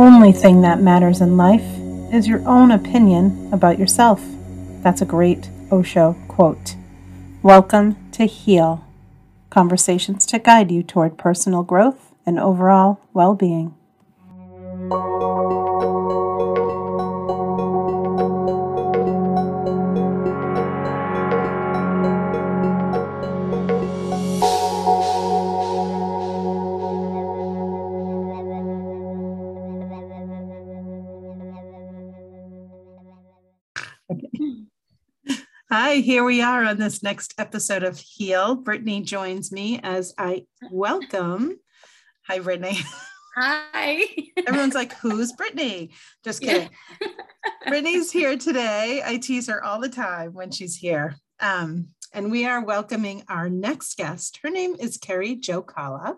Only thing that matters in life is your own opinion about yourself. That's a great Osho quote. Welcome to Heal conversations to guide you toward personal growth and overall well being. Hi, here we are on this next episode of Heal. Brittany joins me as I welcome. Hi, Brittany. Hi. Everyone's like, who's Brittany? Just kidding. Yeah. Brittany's here today. I tease her all the time when she's here. Um, and we are welcoming our next guest. Her name is Carrie Jokala.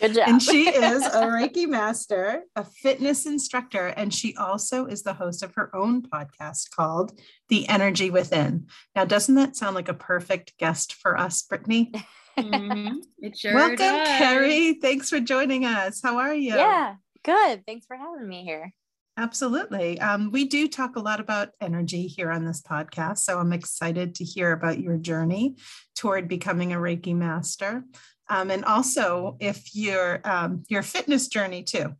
Good job. And she is a Reiki master, a fitness instructor, and she also is the host of her own podcast called The Energy Within. Now, doesn't that sound like a perfect guest for us, Brittany? Mm-hmm. It sure Welcome, does. Carrie. Thanks for joining us. How are you? Yeah, good. Thanks for having me here. Absolutely. Um, we do talk a lot about energy here on this podcast. So I'm excited to hear about your journey toward becoming a Reiki master um, and also if your um, your fitness journey too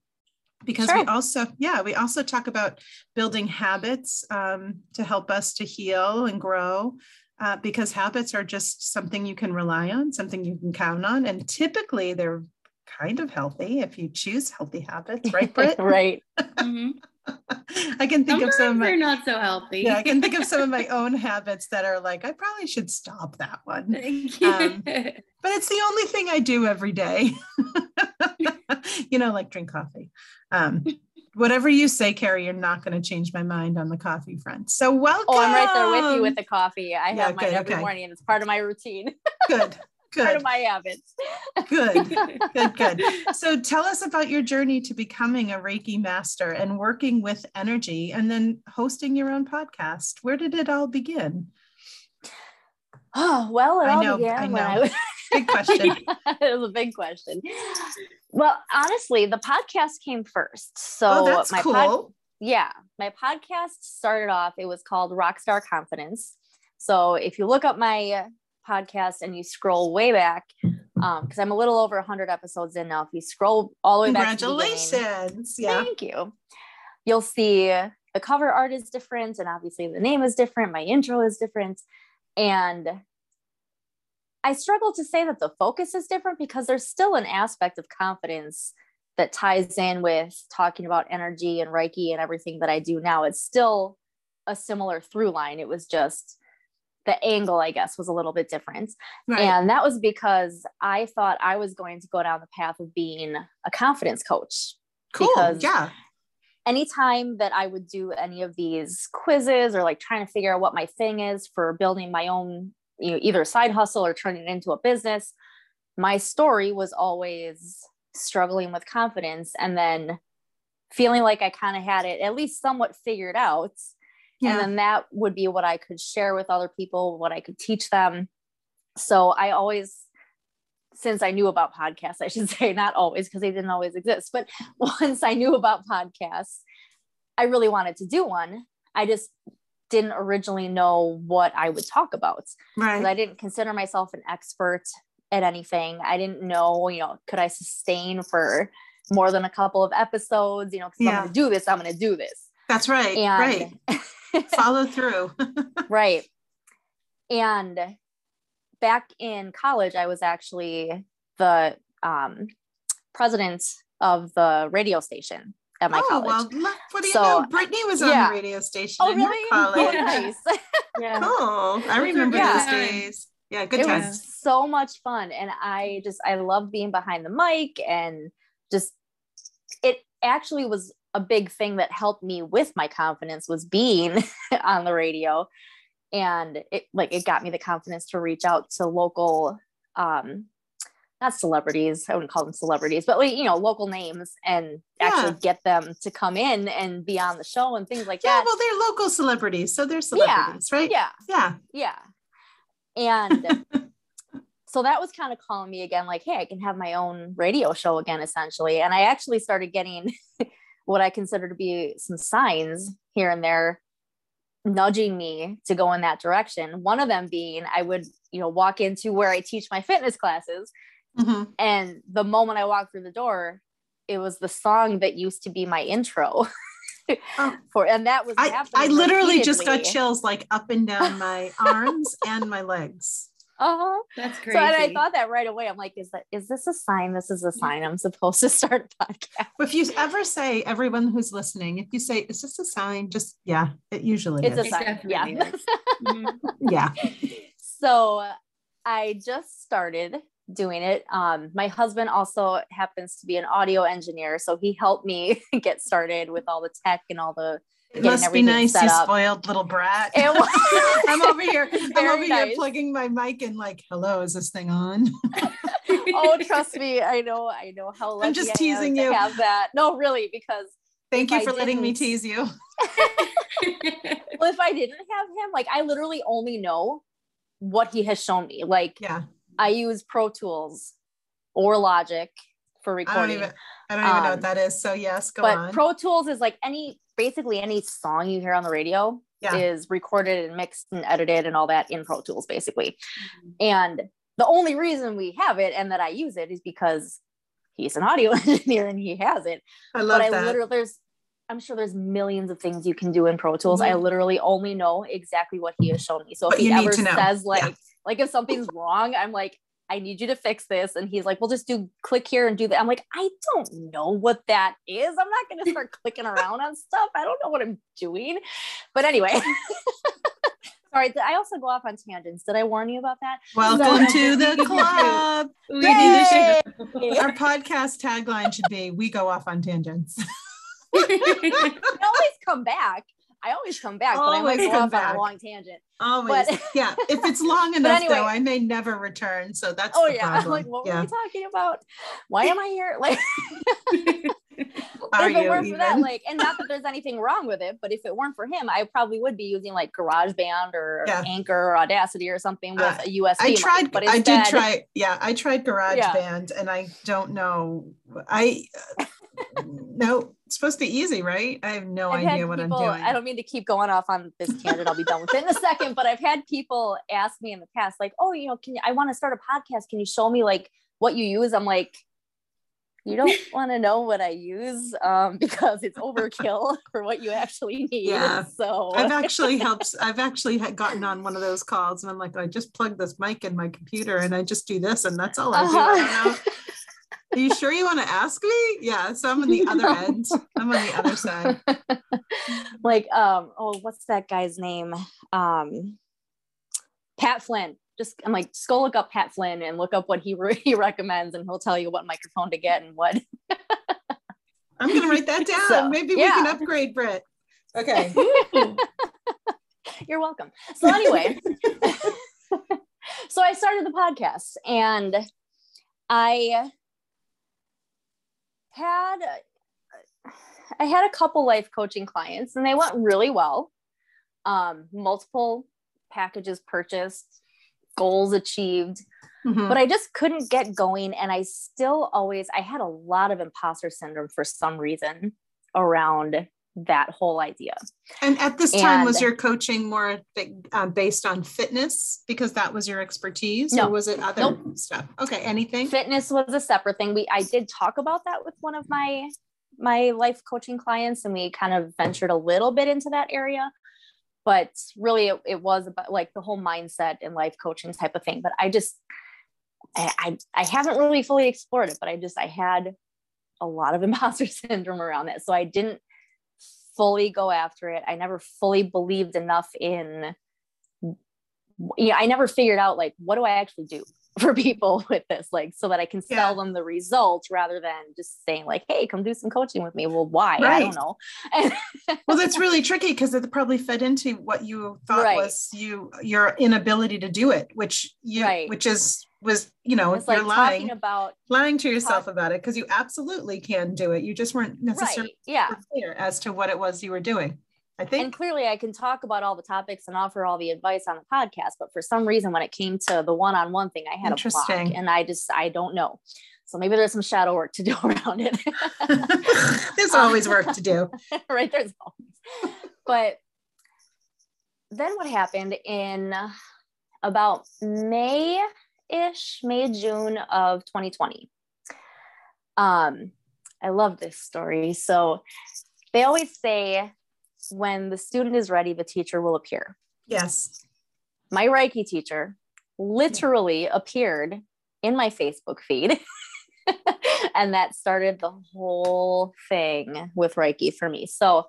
because sure. we also yeah we also talk about building habits um, to help us to heal and grow uh, because habits are just something you can rely on something you can count on and typically they're kind of healthy if you choose healthy habits right Britt? right mm-hmm. I can think Sometimes of some of my, they're not so healthy. Yeah, I can think of some of my own habits that are like, I probably should stop that one. Um, but it's the only thing I do every day. you know, like drink coffee. Um, whatever you say, Carrie, you're not going to change my mind on the coffee front. So welcome. Oh, I'm right there with you with the coffee. I yeah, have mine good, every okay. morning and it's part of my routine. good. Good. Part of my habits. good, good, good. So tell us about your journey to becoming a Reiki master and working with energy and then hosting your own podcast. Where did it all begin? Oh, well, it I all know, began I know. when I was big question. it was a big question. Well, honestly, the podcast came first. So oh, that's my cool. pod, yeah, my podcast started off. It was called Rockstar Confidence. So if you look up my podcast and you scroll way back, um, because I'm a little over 100 episodes in now. If you scroll all the way back, congratulations! yeah, thank you. You'll see the cover art is different, and obviously the name is different. My intro is different, and I struggle to say that the focus is different because there's still an aspect of confidence that ties in with talking about energy and Reiki and everything that I do now. It's still a similar through line. It was just the angle, I guess, was a little bit different. Right. And that was because I thought I was going to go down the path of being a confidence coach. Cool. Because yeah. Anytime that I would do any of these quizzes or like trying to figure out what my thing is for building my own, you know, either side hustle or turning it into a business, my story was always struggling with confidence and then feeling like I kind of had it at least somewhat figured out yeah. and then that would be what i could share with other people what i could teach them. So i always since i knew about podcasts i should say not always because they didn't always exist but once i knew about podcasts i really wanted to do one. I just didn't originally know what i would talk about right i didn't consider myself an expert at anything. I didn't know you know could i sustain for more than a couple of episodes? You know because yeah. i'm gonna do this i'm gonna do this. That's right and right follow through. right. And back in college, I was actually the um, president of the radio station at my college. oh, college. Well, what do you so, know? Brittany was yeah. on the radio station oh, in really? her college. Oh, nice. yeah. Cool. I remember yeah. those days. Yeah, good it times. was so much fun. And I just I love being behind the mic and just it actually was a big thing that helped me with my confidence was being on the radio and it like it got me the confidence to reach out to local um not celebrities i wouldn't call them celebrities but like you know local names and yeah. actually get them to come in and be on the show and things like that. yeah, well they're local celebrities so they're celebrities yeah, right yeah yeah yeah and so that was kind of calling me again, like, hey, I can have my own radio show again, essentially. And I actually started getting what I consider to be some signs here and there nudging me to go in that direction. One of them being I would, you know, walk into where I teach my fitness classes. Mm-hmm. And the moment I walked through the door, it was the song that used to be my intro. oh. For and that was I, I literally just got chills like up and down my arms and my legs. Uh-huh. That's crazy. So I thought that right away. I'm like, is that is this a sign? This is a sign I'm supposed to start a podcast. If you ever say everyone who's listening, if you say, is this a sign? Just yeah, it usually it's is. a sign. Yeah. Mm-hmm. yeah. So I just started doing it. Um, my husband also happens to be an audio engineer, so he helped me get started with all the tech and all the it must be nice, you up. spoiled little brat. I'm over here. I'm over nice. here plugging my mic in, like, hello, is this thing on? oh, trust me, I know, I know how I'm just teasing you. have that. No, really, because thank you for letting me tease you. well, if I didn't have him, like, I literally only know what he has shown me. Like, yeah, I use Pro Tools or Logic for recording. I don't even, I don't even um, know what um, that is. So yes, go but on. Pro Tools is like any basically any song you hear on the radio yeah. is recorded and mixed and edited and all that in Pro Tools, basically. Mm-hmm. And the only reason we have it and that I use it is because he's an audio engineer and he has it. I love but that. I literally there's I'm sure there's millions of things you can do in Pro Tools. Mm-hmm. I literally only know exactly what he has shown me. So if he ever says like yeah. like if something's wrong, I'm like, I need you to fix this. And he's like, well, just do click here and do that. I'm like, I don't know what that is. I'm not going to start clicking around on stuff. I don't know what I'm doing. But anyway. Sorry, I also go off on tangents. Did I warn you about that? Welcome to the club. Our podcast tagline should be "We go off on tangents." Always come back I always come back, always but I might go off back. on a long tangent. Always, but, yeah. If it's long enough, anyway, though, I may never return. So that's oh yeah. Problem. like, what yeah. were we talking about? Why am I here? Like, Are if it weren't even? for that, like, and not that there's anything wrong with it, but if it weren't for him, I probably would be using like GarageBand or yeah. Anchor or Audacity or something with uh, a USB. I tried. Mic, but instead, I did try. Yeah, I tried GarageBand, yeah. and I don't know. I no it's supposed to be easy, right? I have no I've idea what people, I'm doing. I don't mean to keep going off on this tangent. I'll be done with it in a second. But I've had people ask me in the past, like, "Oh, you know, can you? I want to start a podcast. Can you show me like what you use?" I'm like, "You don't want to know what I use um, because it's overkill for what you actually need." Yeah. So I've actually helped. I've actually gotten on one of those calls, and I'm like, I just plug this mic in my computer, and I just do this, and that's all I do. Uh-huh. Are you sure you want to ask me? Yeah. So I'm on the other end. I'm on the other side. like, um, oh, what's that guy's name? Um, Pat Flynn. Just I'm like, just go look up Pat Flynn and look up what he re- he recommends, and he'll tell you what microphone to get and what. I'm gonna write that down. So, Maybe yeah. we can upgrade, Britt. Okay. You're welcome. So anyway, so I started the podcast and I had I had a couple life coaching clients and they went really well. Um, multiple packages purchased, goals achieved, mm-hmm. but I just couldn't get going. And I still always, I had a lot of imposter syndrome for some reason around that whole idea. And at this time, and, was your coaching more uh, based on fitness because that was your expertise, no, or was it other nope. stuff? Okay, anything? Fitness was a separate thing. We I did talk about that with one of my my life coaching clients, and we kind of ventured a little bit into that area. But really, it, it was about like the whole mindset and life coaching type of thing. But I just I, I I haven't really fully explored it, but I just I had a lot of imposter syndrome around that. So I didn't fully go after it. I never fully believed enough in yeah, I never figured out like what do I actually do for people with this like so that I can sell yeah. them the results rather than just saying like hey come do some coaching with me well why right. I don't know well that's really tricky because it probably fed into what you thought right. was you your inability to do it which you right. which is was you know it's you're like lying about lying to yourself talk- about it because you absolutely can do it you just weren't necessarily yeah clear as to what it was you were doing I think. And clearly, I can talk about all the topics and offer all the advice on the podcast. But for some reason, when it came to the one-on-one thing, I had a block, and I just I don't know. So maybe there's some shadow work to do around it. there's always work to do. right. There's always. But then what happened in about May ish, May, June of 2020. Um, I love this story. So they always say when the student is ready, the teacher will appear. Yes. My Reiki teacher literally appeared in my Facebook feed. and that started the whole thing with Reiki for me. So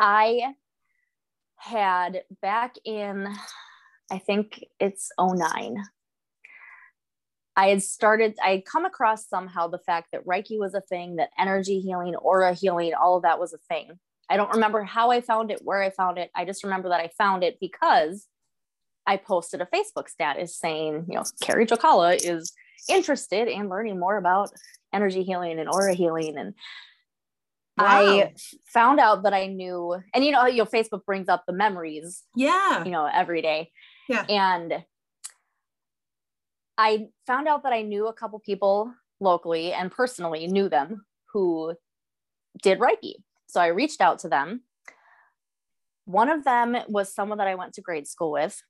I had back in, I think it's 09. I had started, I had come across somehow the fact that Reiki was a thing, that energy healing, aura healing, all of that was a thing. I don't remember how I found it, where I found it. I just remember that I found it because I posted a Facebook status saying, you know, Carrie Jokala is interested in learning more about energy healing and aura healing. And wow. I found out that I knew, and you know, you know, Facebook brings up the memories. Yeah. You know, every day. Yeah. And I found out that I knew a couple people locally and personally knew them who did Reiki. So I reached out to them. One of them was someone that I went to grade school with.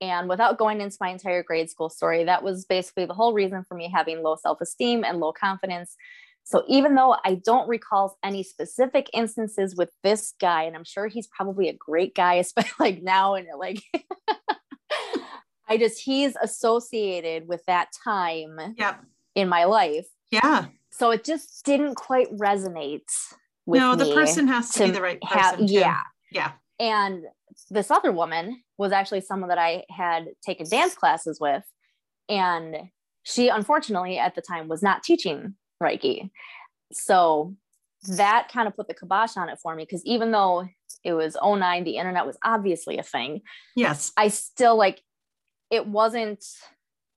And without going into my entire grade school story, that was basically the whole reason for me having low self esteem and low confidence. So even though I don't recall any specific instances with this guy, and I'm sure he's probably a great guy, especially like now and like I just he's associated with that time yep. in my life. Yeah. So it just didn't quite resonate with No, the person has to, to be the right person. Have, yeah. Yeah. And this other woman was actually someone that I had taken dance classes with. And she unfortunately at the time was not teaching Reiki. So that kind of put the kibosh on it for me because even though it was 09, the internet was obviously a thing. Yes. I still like it wasn't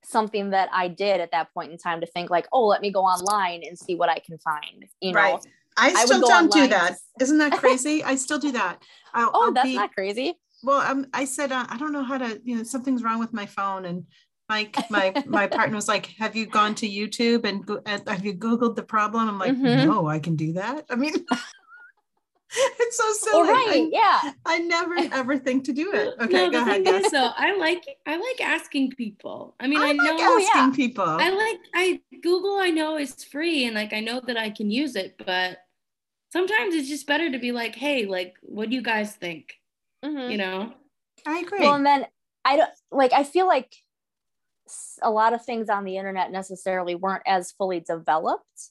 something that I did at that point in time to think like, oh, let me go online and see what I can find. You know, right. I still I don't do that. Isn't that crazy? I still do that. I'll, oh, I'll that's be, not crazy. Well, um, I said uh, I don't know how to. You know, something's wrong with my phone, and my my my partner was like, "Have you gone to YouTube and, and have you Googled the problem?" I'm like, mm-hmm. "No, I can do that." I mean. it's so silly. right, I, yeah. I never ever think to do it. Okay, no, go ahead. Is, so I like I like asking people. I mean, I, I know asking yeah. people. I like I Google. I know is free, and like I know that I can use it, but sometimes it's just better to be like, hey, like, what do you guys think? Mm-hmm. You know. I agree. Well, and then I don't like. I feel like a lot of things on the internet necessarily weren't as fully developed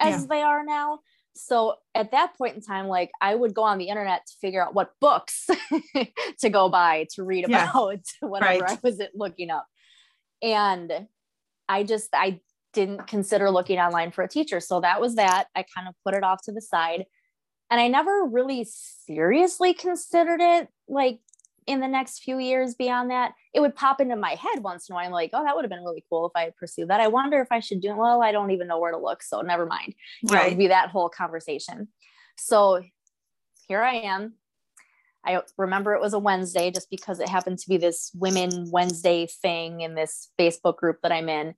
as yeah. they are now so at that point in time like i would go on the internet to figure out what books to go buy to read about yeah. whatever right. i was looking up and i just i didn't consider looking online for a teacher so that was that i kind of put it off to the side and i never really seriously considered it like in the next few years beyond that, it would pop into my head once in a while. I'm like, oh, that would have been really cool if I pursued that. I wonder if I should do it. Well, I don't even know where to look. So never mind. Right. It would be that whole conversation. So here I am. I remember it was a Wednesday just because it happened to be this Women Wednesday thing in this Facebook group that I'm in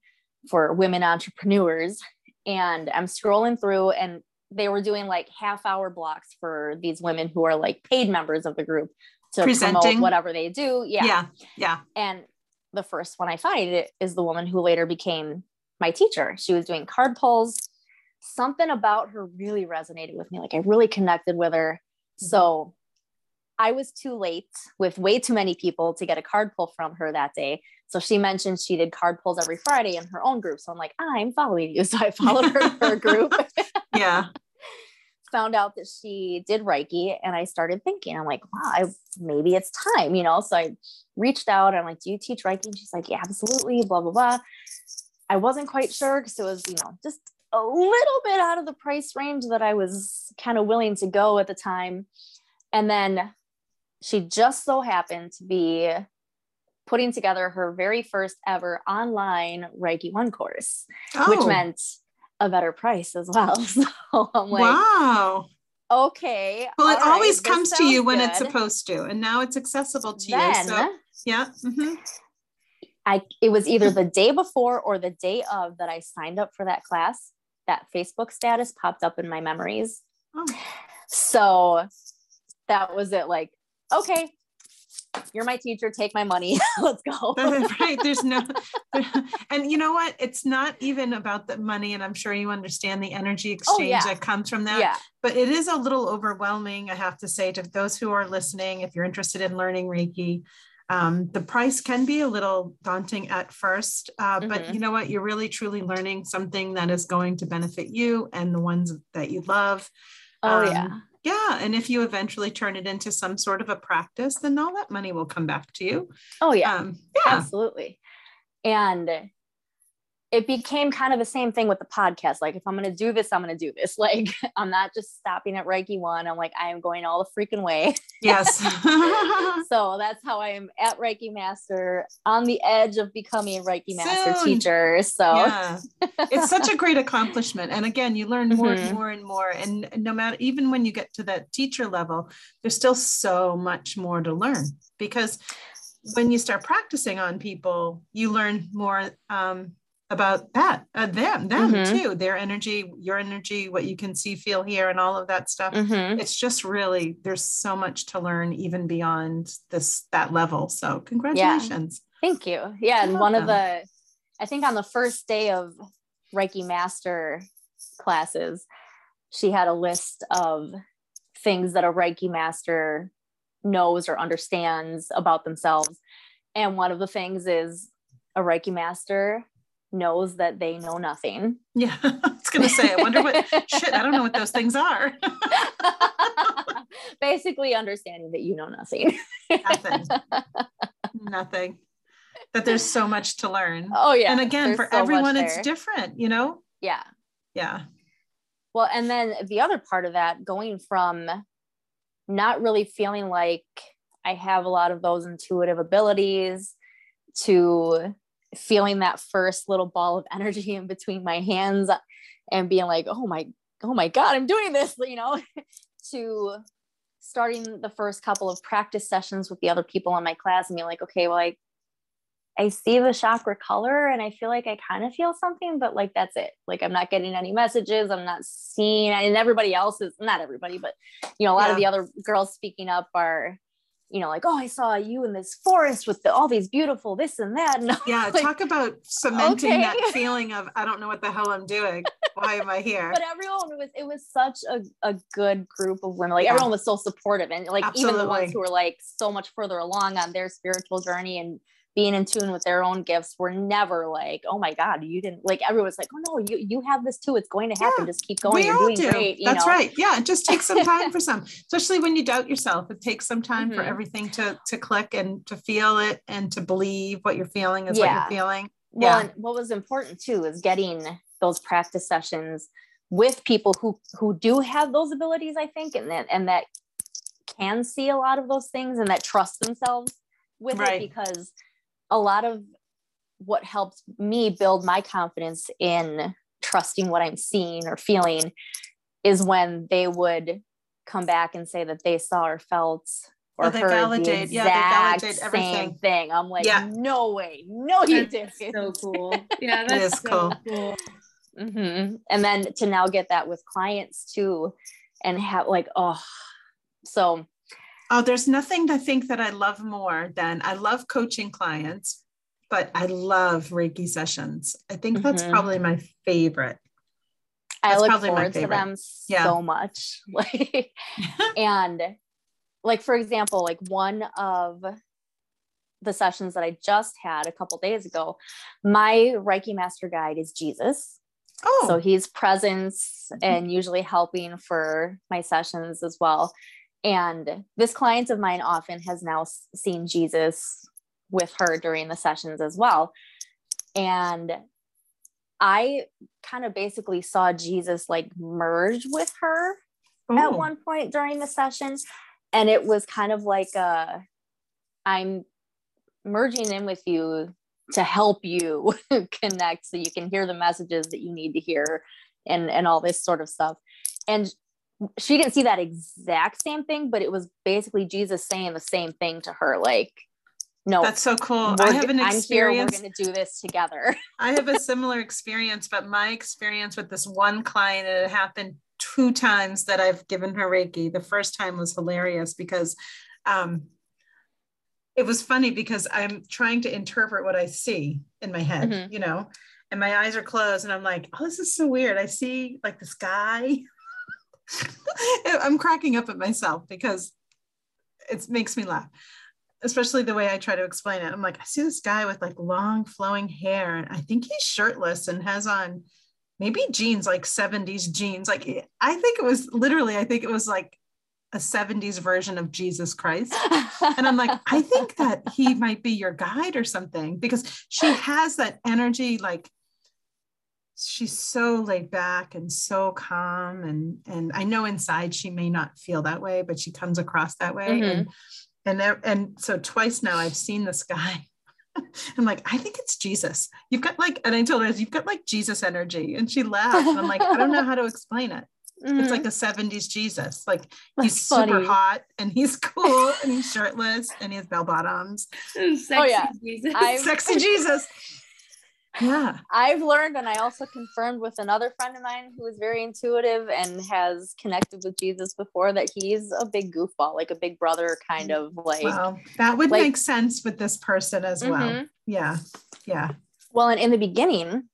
for women entrepreneurs. And I'm scrolling through, and they were doing like half hour blocks for these women who are like paid members of the group to Presenting. promote whatever they do. Yeah. Yeah. Yeah. And the first one I find is the woman who later became my teacher. She was doing card pulls. Something about her really resonated with me. Like I really connected with her. Mm-hmm. So I was too late with way too many people to get a card pull from her that day. So she mentioned she did card pulls every Friday in her own group. So I'm like, I'm following you. So I followed her, her group. yeah found out that she did Reiki and I started thinking, I'm like, wow, I, maybe it's time, you know? So I reached out. I'm like, do you teach Reiki? And she's like, yeah, absolutely, blah, blah, blah. I wasn't quite sure because it was, you know, just a little bit out of the price range that I was kind of willing to go at the time. And then she just so happened to be putting together her very first ever online Reiki One course, oh. which meant a better price as well. So I'm like, wow. okay. Well, it all always right, comes to you when it's supposed to, and now it's accessible to Then you. So, yeah. mhm. I it was either the day before or the day of that I signed up for that class. That Facebook status popped up in my memories. Oh, So that was it. Like, okay, you're my teacher. Take my money. Let's go. right. There's no, and you know what? It's not even about the money, and I'm sure you understand the energy exchange Oh, yeah. that comes from that. yeah. but it is a little overwhelming, I have to say, to those who are listening. If you're interested in learning Reiki, um, the price can be a little daunting at first, uh, but Mhm. you know what? You're really truly learning something that is going to benefit you and the ones that you love. Oh Um, yeah. Yeah. And if you eventually turn it into some sort of a practice, then all that money will come back to you. Oh yeah. Um, yeah. absolutely and it became kind of the same thing with the podcast like if i'm going to do this i'm going to do this like i'm not just stopping at reiki one i'm like i am going all the freaking way Yes. so that's how i am at reiki master on the edge of becoming a reiki master Soon. teacher so yeah. It's such a great accomplishment. And again, you learn more Mhm. and more and more. And no matter, even when you get to that teacher level, there's still so much more to learn because when you start practicing on people, you learn more um, about that, uh, them, them Mhm. too, their energy, your energy, what you can see, feel, hear, and all of that stuff. Mhm. It's just really, there's so much to learn even beyond this, that level. So congratulations. yeah. Thank you. Yeah. And one of the, I think on the first day of Reiki Master classes, she had a list of things that a Reiki Master knows or understands about themselves. And one of the things is a Reiki Master knows that they know nothing. Yeah. I was to say, I wonder what, shit, I don't know what those things are. Basically, understanding that you know nothing. Nothing. Nothing. That there's so much to learn. Oh, yeah. and again, there's for so everyone, it's different, you know? Yeah. Yeah. Well, and then the other part of that, going from not really feeling like I have a lot of those intuitive abilities to feeling that first little ball of energy in between my hands and being like, oh my, oh my God, I'm doing this, you know, to starting the first couple of practice sessions with the other people in my class and being like, okay, well, I, I see the chakra color and I feel like I kind of feel something, but like that's it. Like I'm not getting any messages. I'm not seeing, and everybody else is not everybody, but you know, a lot of the other girls speaking up are, you know, like, oh, I saw you in this forest with the, all these beautiful this and that. And Yeah. like, talk about cementing that feeling of, I don't know what the hell I'm doing. Why am I here? but everyone was it was such a, a good group of women like Yeah. everyone was so supportive and like even the ones who were like so much further along on their spiritual journey and being in tune with their own gifts were never like oh my god you didn't like everyone's like oh no you you have this too it's going to happen Yeah. just keep going we you're all doing do. great you That's know? right. Yeah. It just takes some time for some, especially when you doubt yourself. It takes some time for Mhm. everything to, to click and to feel it and to believe what you're feeling is what Yeah. you're feeling. well Yeah. and what was important too is getting those practice sessions with people who who do have those abilities i think and that and that can see a lot of those things and that trust themselves with Right. it because a lot of what helped me build my confidence in trusting what i'm seeing or feeling is when they would come back and say that they saw or felt or Oh, they heard validate- the yeah, they exact validate same everything. thing. I'm like, Yeah. no way, no, you didn't. so cool. Yeah, that's is so cool. cool. hmm And then to now get that with clients too, and have like, oh, so Oh, there's nothing I think that I love more than I love coaching clients, but I love Reiki sessions. I think that's Mhm. probably my favorite. I look forward to them Yeah. so much. Like, and like for example, like one of the sessions that I just had a couple days ago, my Reiki master guide is Jesus. Oh, So he's presence and usually helping for my sessions as well. And this client of mine often has now seen Jesus with her during the sessions as well. And I kind of basically saw Jesus like merge with her at one point during the session. And it was kind of like uh I'm merging in with you to help you connect so you can hear the messages that you need to hear and and all this sort of stuff. And she didn't see that exact same thing, but it was basically Jesus saying the same thing to her. Like, no, that's so cool. I have an experience. Here, we're going to do this together. I have a similar experience, but my experience with this one client, it happened two times that I've given her Reiki. The first time was hilarious because um, it was funny because I'm trying to interpret what I see in my head, mm-hmm. you know, and my eyes are closed and I'm like, oh, this is so weird. I see like this guy. I'm cracking up at myself because it makes me laugh especially the way I try to explain it. I'm like, I see this guy with like long flowing hair, and I think he's shirtless and has on maybe jeans, like 70s jeans. Like, I think it was literally, I think it was like a 70s version of Jesus Christ. and I'm like, I think that he might be your guide or something because she has that energy, like, she's so laid back and so calm and and I know inside she may not feel that way but she comes across that way mm-hmm. and and there, and so twice now I've seen this guy. I'm like, I think it's Jesus. You've got like, and I told her, you've got like Jesus energy. And she laughed. And I'm like, I don't know how to explain it. Mm-hmm. It's like a 70s Jesus. Like That's he's funny. super hot and he's cool and he's shirtless and he has bell bottoms. Sexy oh, yeah. Jesus. Sexy Jesus yeah i've learned and i also confirmed with another friend of mine who is very intuitive and has connected with jesus before that he's a big goofball like a big brother kind of like wow. that would like, make sense with this person as mm-hmm. well yeah yeah well and in the beginning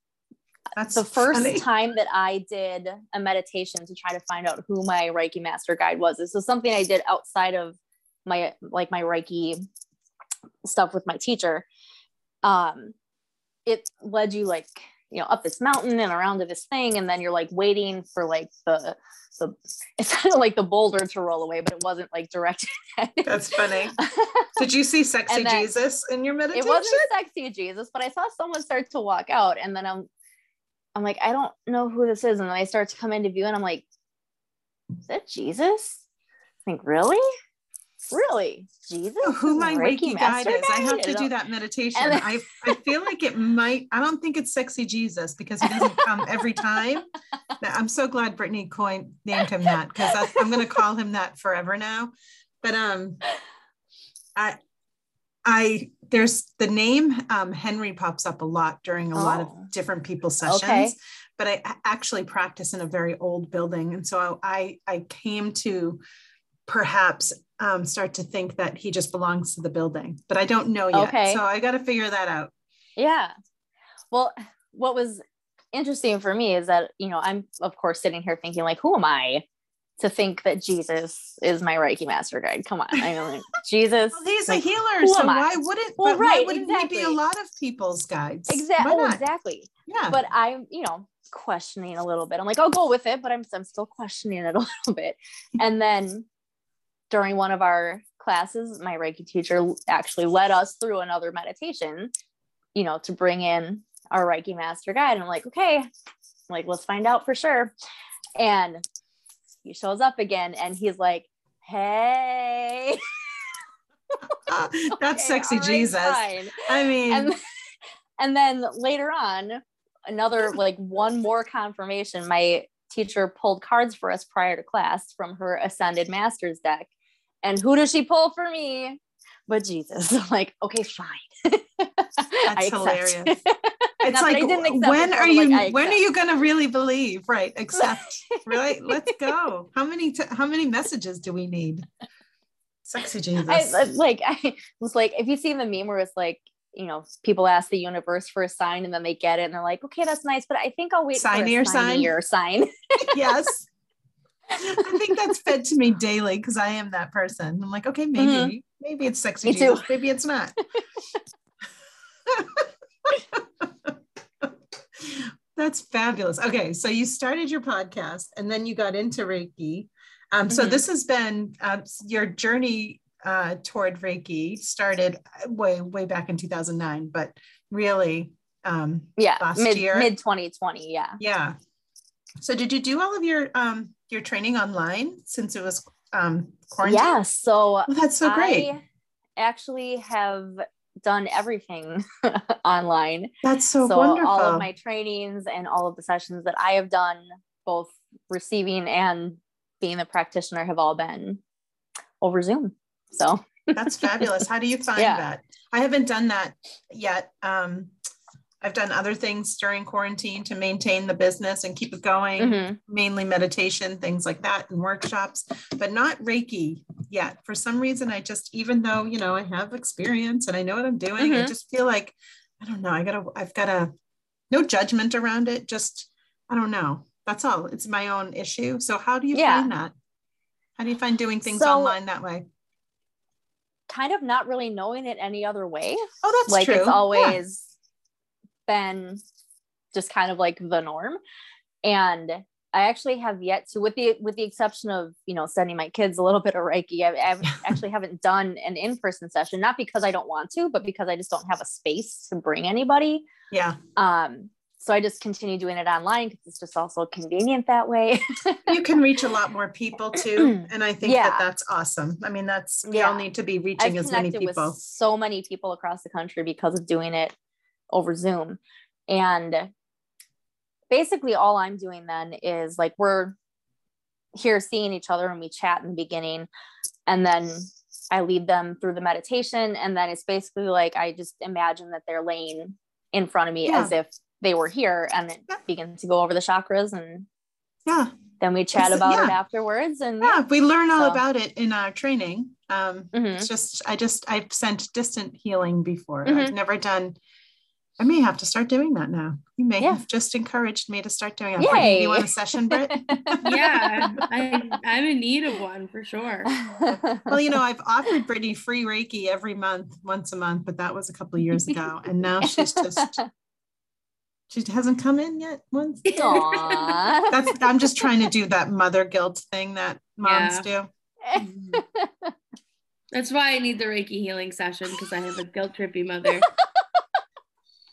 that's the first funny. time that I did a meditation to try to find out who my Reiki master guide was. This was something I did outside of my like my Reiki stuff with my teacher. Um, it led you like you know up this mountain and around to this thing and then you're like waiting for like the the it's kind of like the boulder to roll away but it wasn't like directed that's funny. Did you see sexy then, jesus in your meditation? it wasn't sexy jesus but i saw someone start to walk out and then i'm i'm like i don't know who this is and then i start to come into view and i'm like is that jesus? I think really really jesus who my reiki, reiki guide is i have to do that meditation then, I, I feel like it might i don't think it's sexy jesus because he doesn't come every time i'm so glad brittany coined named him that because i'm going to call him that forever now but um i i there's the name um, henry pops up a lot during a oh. lot of oh. different people's sessions okay. but i actually practice in a very old building and so i i came to perhaps um, start to think that he just belongs to the building, but I don't know yet. Okay. So I got to figure that out. Yeah. Well, what was interesting for me is that, you know, I'm of course sitting here thinking like, who am I to think that Jesus is my Reiki master guide? Come on. I mean, Jesus. Well, he's like, a healer. So why wouldn't, well, right, why wouldn't exactly. he be a lot of people's guides? Exactly. Oh, exactly. Yeah. But I'm, you know, questioning a little bit. I'm like, I'll go with it, but I'm, I'm still questioning it a little bit. And then during one of our classes, my Reiki teacher actually led us through another meditation, you know, to bring in our Reiki master guide. And I'm like, okay, I'm like, let's find out for sure. And he shows up again and he's like, hey. That's okay, sexy right, Jesus. Fine. I mean, and, and then later on, another like one more confirmation. My teacher pulled cards for us prior to class from her ascended master's deck and who does she pull for me? But Jesus. I'm like, okay, fine. That's hilarious. It's like when are you like, when are you going to really believe? Right. Accept. right. Let's go. How many t- how many messages do we need? Sexy Jesus. I, like I was like, if you see the meme where it's like, you know, people ask the universe for a sign and then they get it and they're like, okay, that's nice, but I think I'll wait sign for your sign. Your sign. yes. I think that's fed to me daily because I am that person. I'm like, okay, maybe, mm-hmm. maybe it's sexy me Jesus, too. maybe it's not. that's fabulous. Okay, so you started your podcast and then you got into Reiki. Um, mm-hmm. So this has been uh, your journey uh, toward Reiki started way way back in 2009, but really, um, yeah, last mid, year, mid 2020, yeah, yeah. So did you do all of your um, your training online since it was um, quarantine? Yeah. So oh, that's so great. I actually have done everything online. That's so, so wonderful. All of my trainings and all of the sessions that I have done, both receiving and being the practitioner have all been over Zoom. So that's fabulous. How do you find yeah. that? I haven't done that yet. Um, I've done other things during quarantine to maintain the business and keep it going, mm-hmm. mainly meditation, things like that, and workshops, but not Reiki yet. For some reason, I just, even though, you know, I have experience and I know what I'm doing, mm-hmm. I just feel like, I don't know, I gotta, I've got a, no judgment around it, just, I don't know. That's all. It's my own issue. So, how do you yeah. find that? How do you find doing things so, online that way? Kind of not really knowing it any other way. Oh, that's like true. it's always been just kind of like the norm. And I actually have yet to, with the with the exception of you know sending my kids a little bit of Reiki, I, I actually haven't done an in person session, not because I don't want to, but because I just don't have a space to bring anybody. Yeah. Um. So I just continue doing it online because it's just also convenient that way. you can reach a lot more people too, and I think yeah. that that's awesome. I mean, that's we yeah. all need to be reaching I've as many people. so many people across the country because of doing it over Zoom. And basically, all I'm doing then is like we're here seeing each other and we chat in the beginning. And then I lead them through the meditation. And then it's basically like I just imagine that they're laying in front of me yeah. as if they were here and it yeah. begins to go over the chakras and yeah then we chat it's, about yeah. it afterwards and yeah, we learn all so. about it in our training um mm-hmm. it's just i just i've sent distant healing before mm-hmm. i've never done I may have to start doing that now. You may yeah. have just encouraged me to start doing it. Yay. You want a session, Britt? yeah, I, I'm in need of one for sure. well, you know, I've offered Brittany free Reiki every month, once a month, but that was a couple of years ago. And now she's just, she hasn't come in yet once. Aww. That's, I'm just trying to do that mother guilt thing that moms yeah. do. That's why I need the Reiki healing session because I have a guilt trippy mother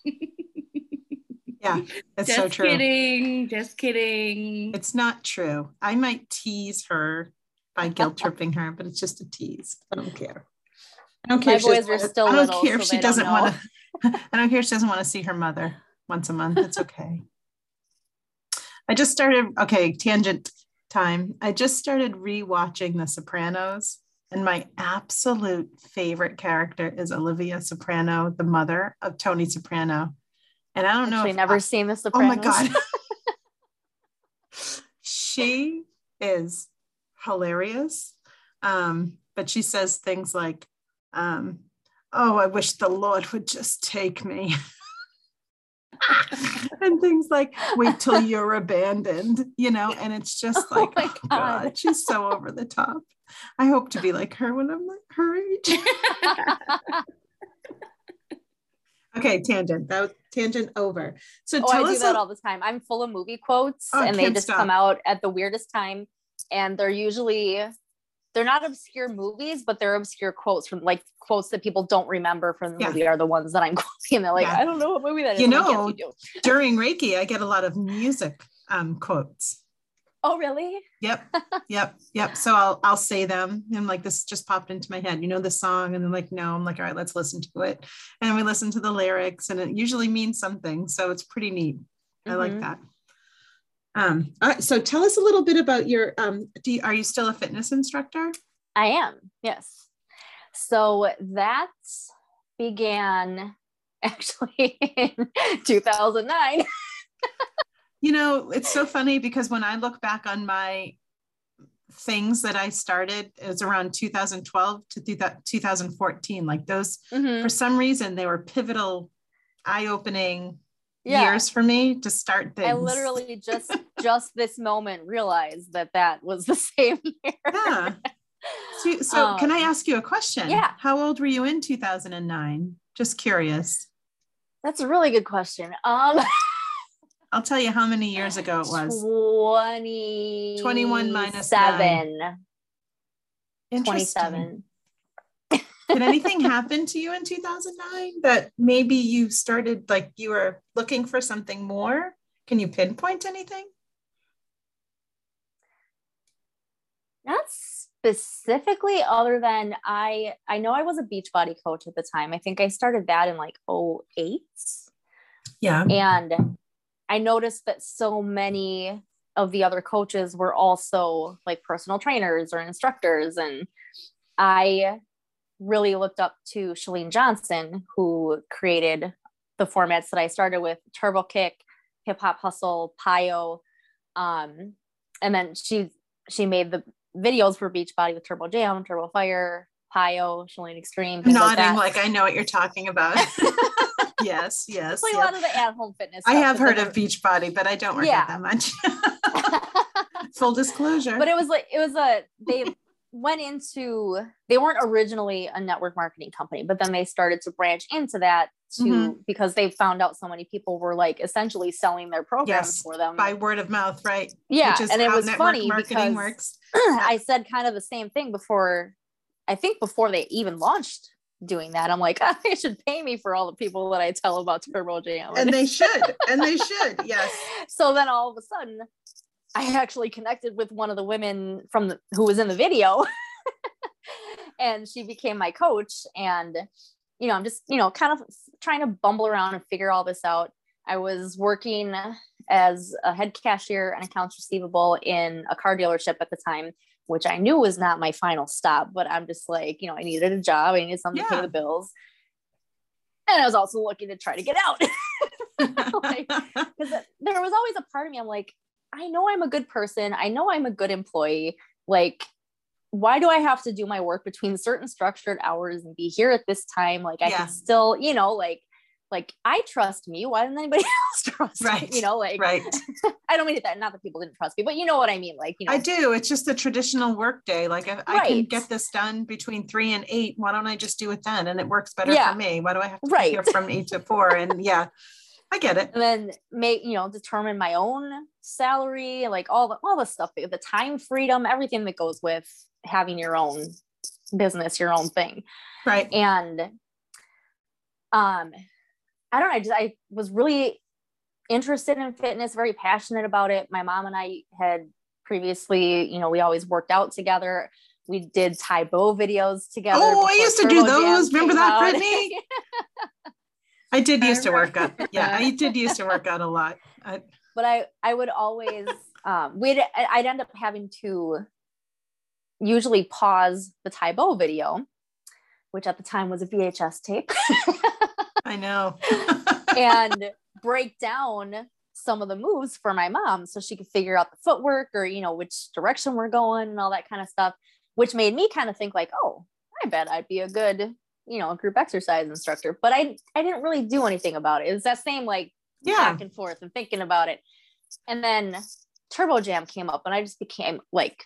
yeah, that's just so true. Kidding, just kidding. It's not true. I might tease her by guilt tripping her, but it's just a tease. I don't care. I don't care. My boys are still I don't little, care if so she doesn't want to. I don't care if she doesn't want to see her mother once a month. It's okay. I just started. Okay, tangent time. I just started rewatching The Sopranos. And my absolute favorite character is Olivia Soprano, the mother of Tony Soprano. And I don't know. I've never I, seen The Sopranos. Oh my God. she is hilarious. Um, but she says things like, um, oh, I wish the Lord would just take me. and things like wait till you're abandoned, you know, and it's oh just oh like, oh, oh God. God, she's so over the top. I hope to be like her when I'm like her age. okay, tangent. That was tangent over. So oh, I do that a- all the time. I'm full of movie quotes, oh, and they just stop. come out at the weirdest time, and they're usually they're not obscure movies, but they're obscure quotes from like quotes that people don't remember from the yeah. movie are the ones that I'm quoting. And they're like, yeah. I don't know what movie that is. You know, like, yes, you during Reiki, I get a lot of music um, quotes. Oh, really? Yep. Yep. Yep. So I'll I'll say them and like this just popped into my head. You know the song, and then like no, I'm like all right, let's listen to it, and we listen to the lyrics, and it usually means something. So it's pretty neat. Mm-hmm. I like mm-hmm. that. Um. Right. So tell us a little bit about your um. Do you, are you still a fitness instructor? I am. Yes. So that began actually in 2009 you know, it's so funny because when I look back on my things that I started, it was around 2012 to 2014. Like those, mm-hmm. for some reason, they were pivotal, eye opening yeah. years for me to start things. I literally just, just this moment realized that that was the same year. Yeah. So, so um, can I ask you a question? Yeah. How old were you in 2009? Just curious. That's a really good question. Um, I'll tell you how many years ago it was. 20 21 minus 7. 27. Did anything happen to you in 2009 that maybe you started like you were looking for something more? Can you pinpoint anything? Not specifically other than I I know I was a Beachbody coach at the time. I think I started that in like 08. Yeah. And I noticed that so many of the other coaches were also like personal trainers or instructors. And I really looked up to Chalene Johnson, who created the formats that I started with Turbo Kick, Hip Hop Hustle, PiYo. Um, and then she she made the videos for Beachbody with Turbo Jam, Turbo Fire, PiYo, Chalene Extreme. Nodding like, like I know what you're talking about. yes, yes. Like yep. a lot of the at-home fitness. I have heard of Beachbody, but I don't work yeah. that much. Full disclosure. But it was like it was a they went into they weren't originally a network marketing company, but then they started to branch into that to mm-hmm. because they found out so many people were like essentially selling their programs yes, for them by word of mouth, right? Yeah, and it was funny because works. I said kind of the same thing before. I think before they even launched doing that. I'm like, oh, they should pay me for all the people that I tell about Turbo Jam. And they should. and they should. Yes. So then all of a sudden, I actually connected with one of the women from the, who was in the video. and she became my coach. And, you know, I'm just, you know, kind of trying to bumble around and figure all this out. I was working as a head cashier and accounts receivable in a car dealership at the time which I knew was not my final stop, but I'm just like, you know, I needed a job, I needed something yeah. to pay the bills. And I was also looking to try to get out. Because like, there was always a part of me, I'm like, I know I'm a good person. I know I'm a good employee. Like, why do I have to do my work between certain structured hours and be here at this time? Like, I yeah. can still, you know, like, like I trust me. Why didn't anybody else trust right. me? You know, like right. I don't mean that not that people didn't trust me, but you know what I mean. Like, you know, I do. It's just a traditional work day. Like if right. I can get this done between three and eight, why don't I just do it then? And it works better yeah. for me. Why do I have to right. be here from eight to four? And yeah, I get it. And then make, you know, determine my own salary, like all the all the stuff, the time freedom, everything that goes with having your own business, your own thing. Right. And um I don't know, I just I was really interested in fitness, very passionate about it. My mom and I had previously, you know, we always worked out together. We did Tae Bo videos together. Oh, I used to do those. Remember that. Brittany? I did used to work out. Yeah, I did used to work out a lot. I, but I, I would always, um, we'd, I'd end up having to usually pause the Tae Bo video, which at the time was a VHS tape. I know. and break down some of the moves for my mom so she could figure out the footwork or, you know, which direction we're going and all that kind of stuff, which made me kind of think like, oh, I bet I'd be a good, you know, a group exercise instructor. But I I didn't really do anything about it. It was that same like yeah. back and forth and thinking about it. And then Turbo Jam came up and I just became like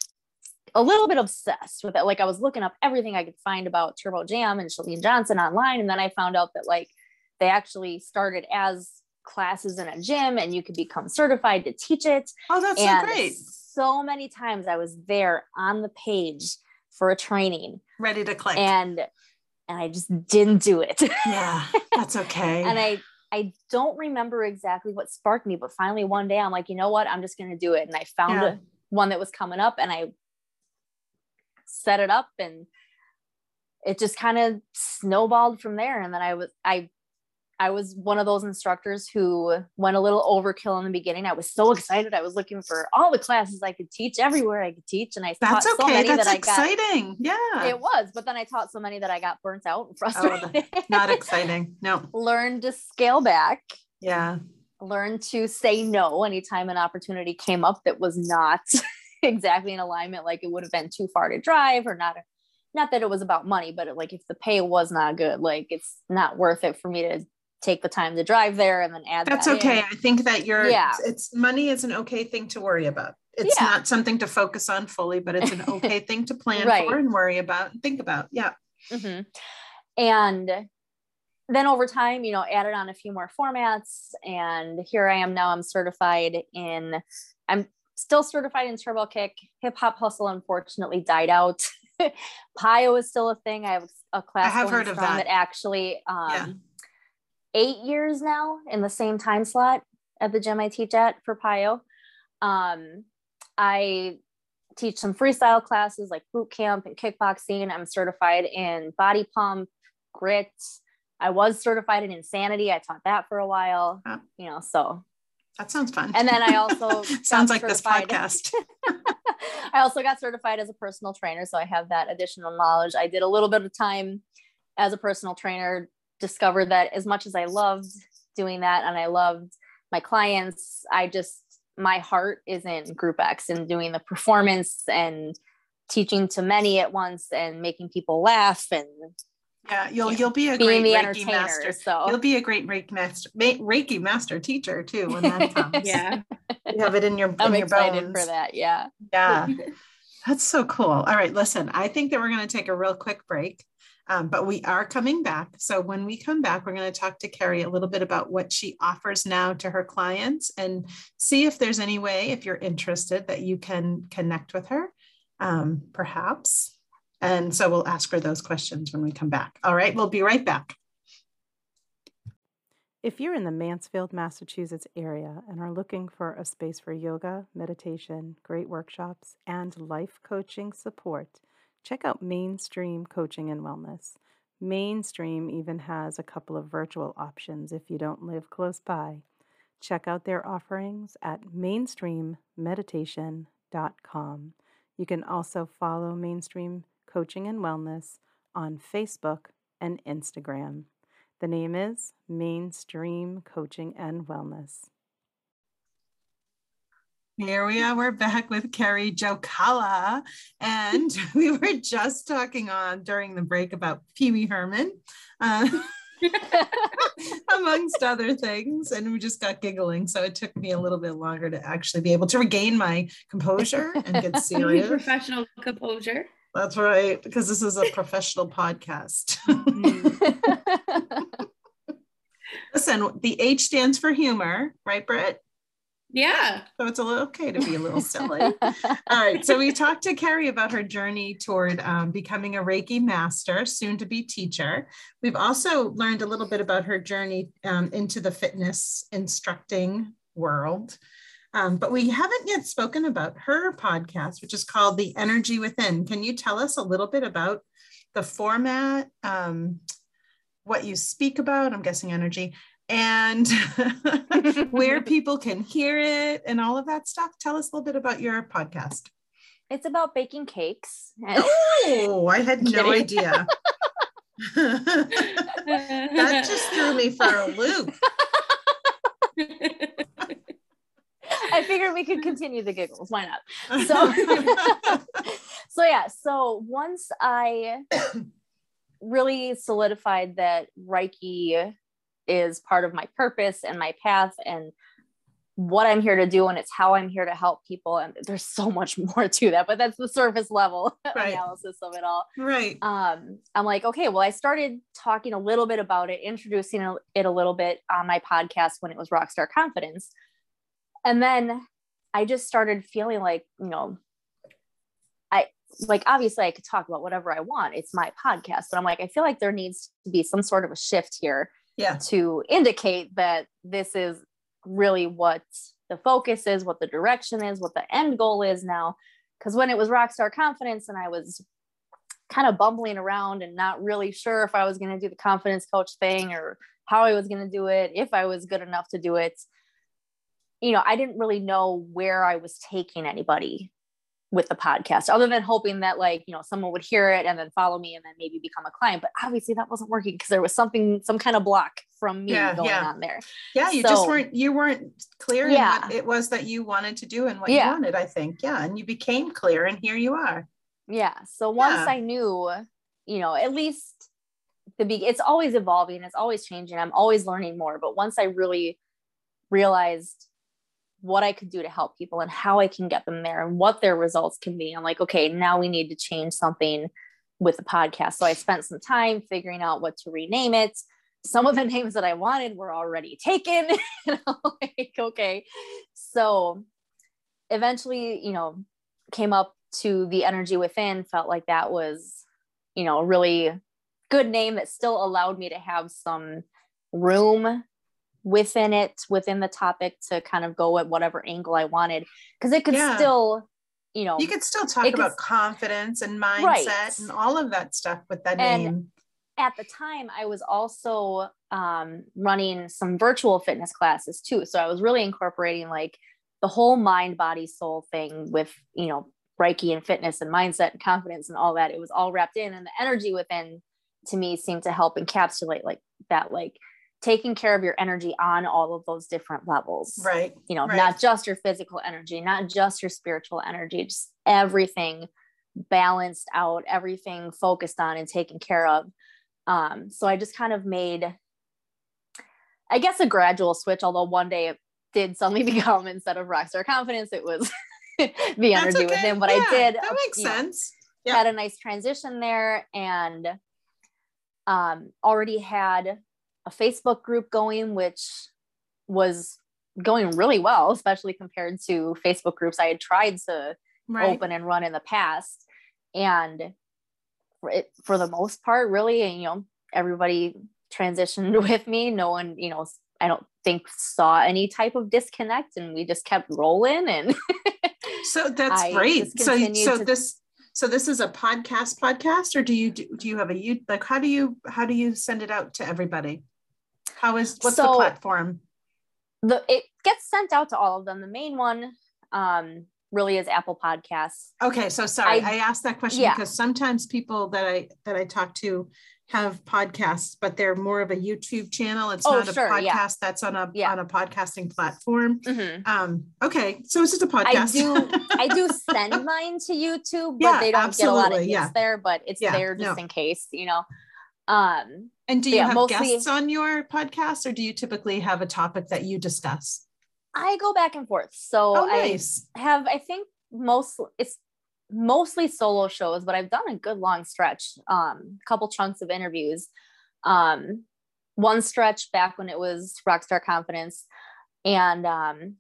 a little bit obsessed with it. Like I was looking up everything I could find about Turbo Jam and Chalene Johnson online. And then I found out that like they actually started as classes in a gym and you could become certified to teach it. Oh, that's and so great. So many times I was there on the page for a training. Ready to click. And and I just didn't do it. Yeah, that's okay. and I I don't remember exactly what sparked me, but finally one day I'm like, you know what? I'm just gonna do it. And I found yeah. a, one that was coming up and I set it up and it just kind of snowballed from there. And then I was I I was one of those instructors who went a little overkill in the beginning. I was so excited. I was looking for all the classes I could teach everywhere I could teach. And I That's taught okay. so many That's that I exciting. got. Yeah. It was. But then I taught so many that I got burnt out and oh, frustrated. Oh, not exciting. No. Learn to scale back. Yeah. Learn to say no anytime an opportunity came up that was not exactly in alignment, like it would have been too far to drive or not. Not that it was about money, but it, like if the pay was not good, like it's not worth it for me to take the time to drive there and then add that's that okay in. i think that you're yeah it's money is an okay thing to worry about it's yeah. not something to focus on fully but it's an okay thing to plan right. for and worry about and think about yeah mm-hmm. and then over time you know added on a few more formats and here i am now i'm certified in i'm still certified in turbo kick hip hop hustle unfortunately died out PiYo is still a thing i have a class i have heard of that. that actually um, yeah eight years now in the same time slot at the gym I teach at for PiYo. Um, I teach some freestyle classes like boot camp and kickboxing. I'm certified in body pump, grit. I was certified in insanity. I taught that for a while, you know, so That sounds fun. And then I also sounds like this podcast. I also got certified as a personal trainer, so I have that additional knowledge. I did a little bit of time as a personal trainer, discovered that as much as I loved doing that and I loved my clients, I just my heart is in group X and doing the performance and teaching to many at once and making people laugh and yeah, you'll you'll be a great Reiki master. So you'll be a great Reiki master, Reiki master teacher too when that comes. yeah, you have it in your. I'm in excited your for that. Yeah, yeah, that's so cool. All right, listen, I think that we're going to take a real quick break. Um, but we are coming back. So when we come back, we're going to talk to Carrie a little bit about what she offers now to her clients and see if there's any way, if you're interested, that you can connect with her, um, perhaps. And so we'll ask her those questions when we come back. All right, we'll be right back. If you're in the Mansfield, Massachusetts area and are looking for a space for yoga, meditation, great workshops, and life coaching support, check out Mainstream Coaching and Wellness. Mainstream even has a couple of virtual options if you don't live close by. Check out their offerings at mainstreammeditation.com. You can also follow Mainstream Coaching and Wellness on Facebook and Instagram. The name is Mainstream Coaching and Wellness. Here we are. We're back with Carrie Jokala. And we were just talking on during the break about Pee Wee Herman, uh, amongst other things. And we just got giggling. So it took me a little bit longer to actually be able to regain my composure and get serious. Professional composure. That's right, because this is a professional podcast. Listen, the H stands for humor, right, Britt? Yeah. So it's a little okay to be a little silly. All right. So we talked to Carrie about her journey toward um, becoming a Reiki master, soon to be teacher. We've also learned a little bit about her journey um, into the fitness instructing world. Um, but we haven't yet spoken about her podcast, which is called The Energy Within. Can you tell us a little bit about the format, um, what you speak about? I'm guessing energy, and where people can hear it and all of that stuff. Tell us a little bit about your podcast. It's about baking cakes. oh, I had no idea. that just threw me for a loop. I figured we could continue the giggles. Why not? So, so yeah. So once I really solidified that Reiki is part of my purpose and my path and what I'm here to do and it's how I'm here to help people. And there's so much more to that, but that's the surface level right. analysis of it all. Right. Um, I'm like, okay, well, I started talking a little bit about it, introducing it a little bit on my podcast when it was Rockstar Confidence. And then I just started feeling like, you know, I like obviously I could talk about whatever I want. It's my podcast, but I'm like, I feel like there needs to be some sort of a shift here yeah. to indicate that this is really what the focus is, what the direction is, what the end goal is now. Because when it was Rockstar Confidence and I was kind of bumbling around and not really sure if I was going to do the confidence coach thing or how I was going to do it, if I was good enough to do it, you know, I didn't really know where I was taking anybody with the podcast other than hoping that like you know someone would hear it and then follow me and then maybe become a client but obviously that wasn't working because there was something some kind of block from me yeah, going yeah. on there yeah you so, just weren't you weren't clear yeah. what it was that you wanted to do and what yeah. you wanted i think yeah and you became clear and here you are yeah so once i knew you know at least the big it's always evolving it's always changing i'm always learning more but once i really realized what I could do to help people and how I can get them there and what their results can be. I'm like, okay, now we need to change something with the podcast. So I spent some time figuring out what to rename it. Some of the names that I wanted were already taken. like, okay. So eventually, you know, came up to the energy within, felt like that was, you know, a really good name that still allowed me to have some room within it within the topic to kind of go at whatever angle I wanted because it could yeah. still you know you could still talk about could, confidence and mindset right. and all of that stuff with that and name at the time I was also um, running some virtual fitness classes too. So I was really incorporating like the whole mind, body, soul thing with, you know, Reiki and fitness and mindset and confidence and all that. It was all wrapped in. And the energy within to me seemed to help encapsulate like that, like taking care of your energy on all of those different levels. Right. You know, right. not just your physical energy, not just your spiritual energy, just everything balanced out, everything focused on and taken care of. Um, so I just kind of made, I guess, a gradual switch, although one day it did suddenly become instead of rockstar confidence, it was the energy okay. within. But yeah, I did that makes you know, sense. had a nice transition there and um, already had a Facebook group going, which was going really well, especially compared to Facebook groups I had tried to Right. open and run in the past. And for, it, for the most part, really, and, you know, everybody transitioned with me. No one, you know, I don't think saw any type of disconnect, and we just kept rolling. And So that's I great. So so to- this so this is a podcast podcast or do you do, do you have a you like how do you how do you send it out to everybody? How is what's the platform? the it gets sent out to all of them. The main one um, really is Apple Podcasts. Okay, so sorry, I, I- asked that question yeah. because sometimes people that I that I talk to have podcasts, but they're more of a YouTube channel. It's Oh, not a podcast yeah. that's on a Yeah. on a podcasting platform. Mhm. Um, okay, so it's just a podcast. I do I do send mine to YouTube, but Yeah, they don't get a lot of absolutely, hits yeah. there, but it's there just no. in case, you know. Um and do you yeah, have mostly- guests on your podcast, or do you typically have a topic that you discuss? I go back and forth. So Oh, I have I think most it's mostly solo shows, but I've done a good long stretch, um, a couple chunks of interviews. Um, one stretch back when it was Rockstar Confidence, and um,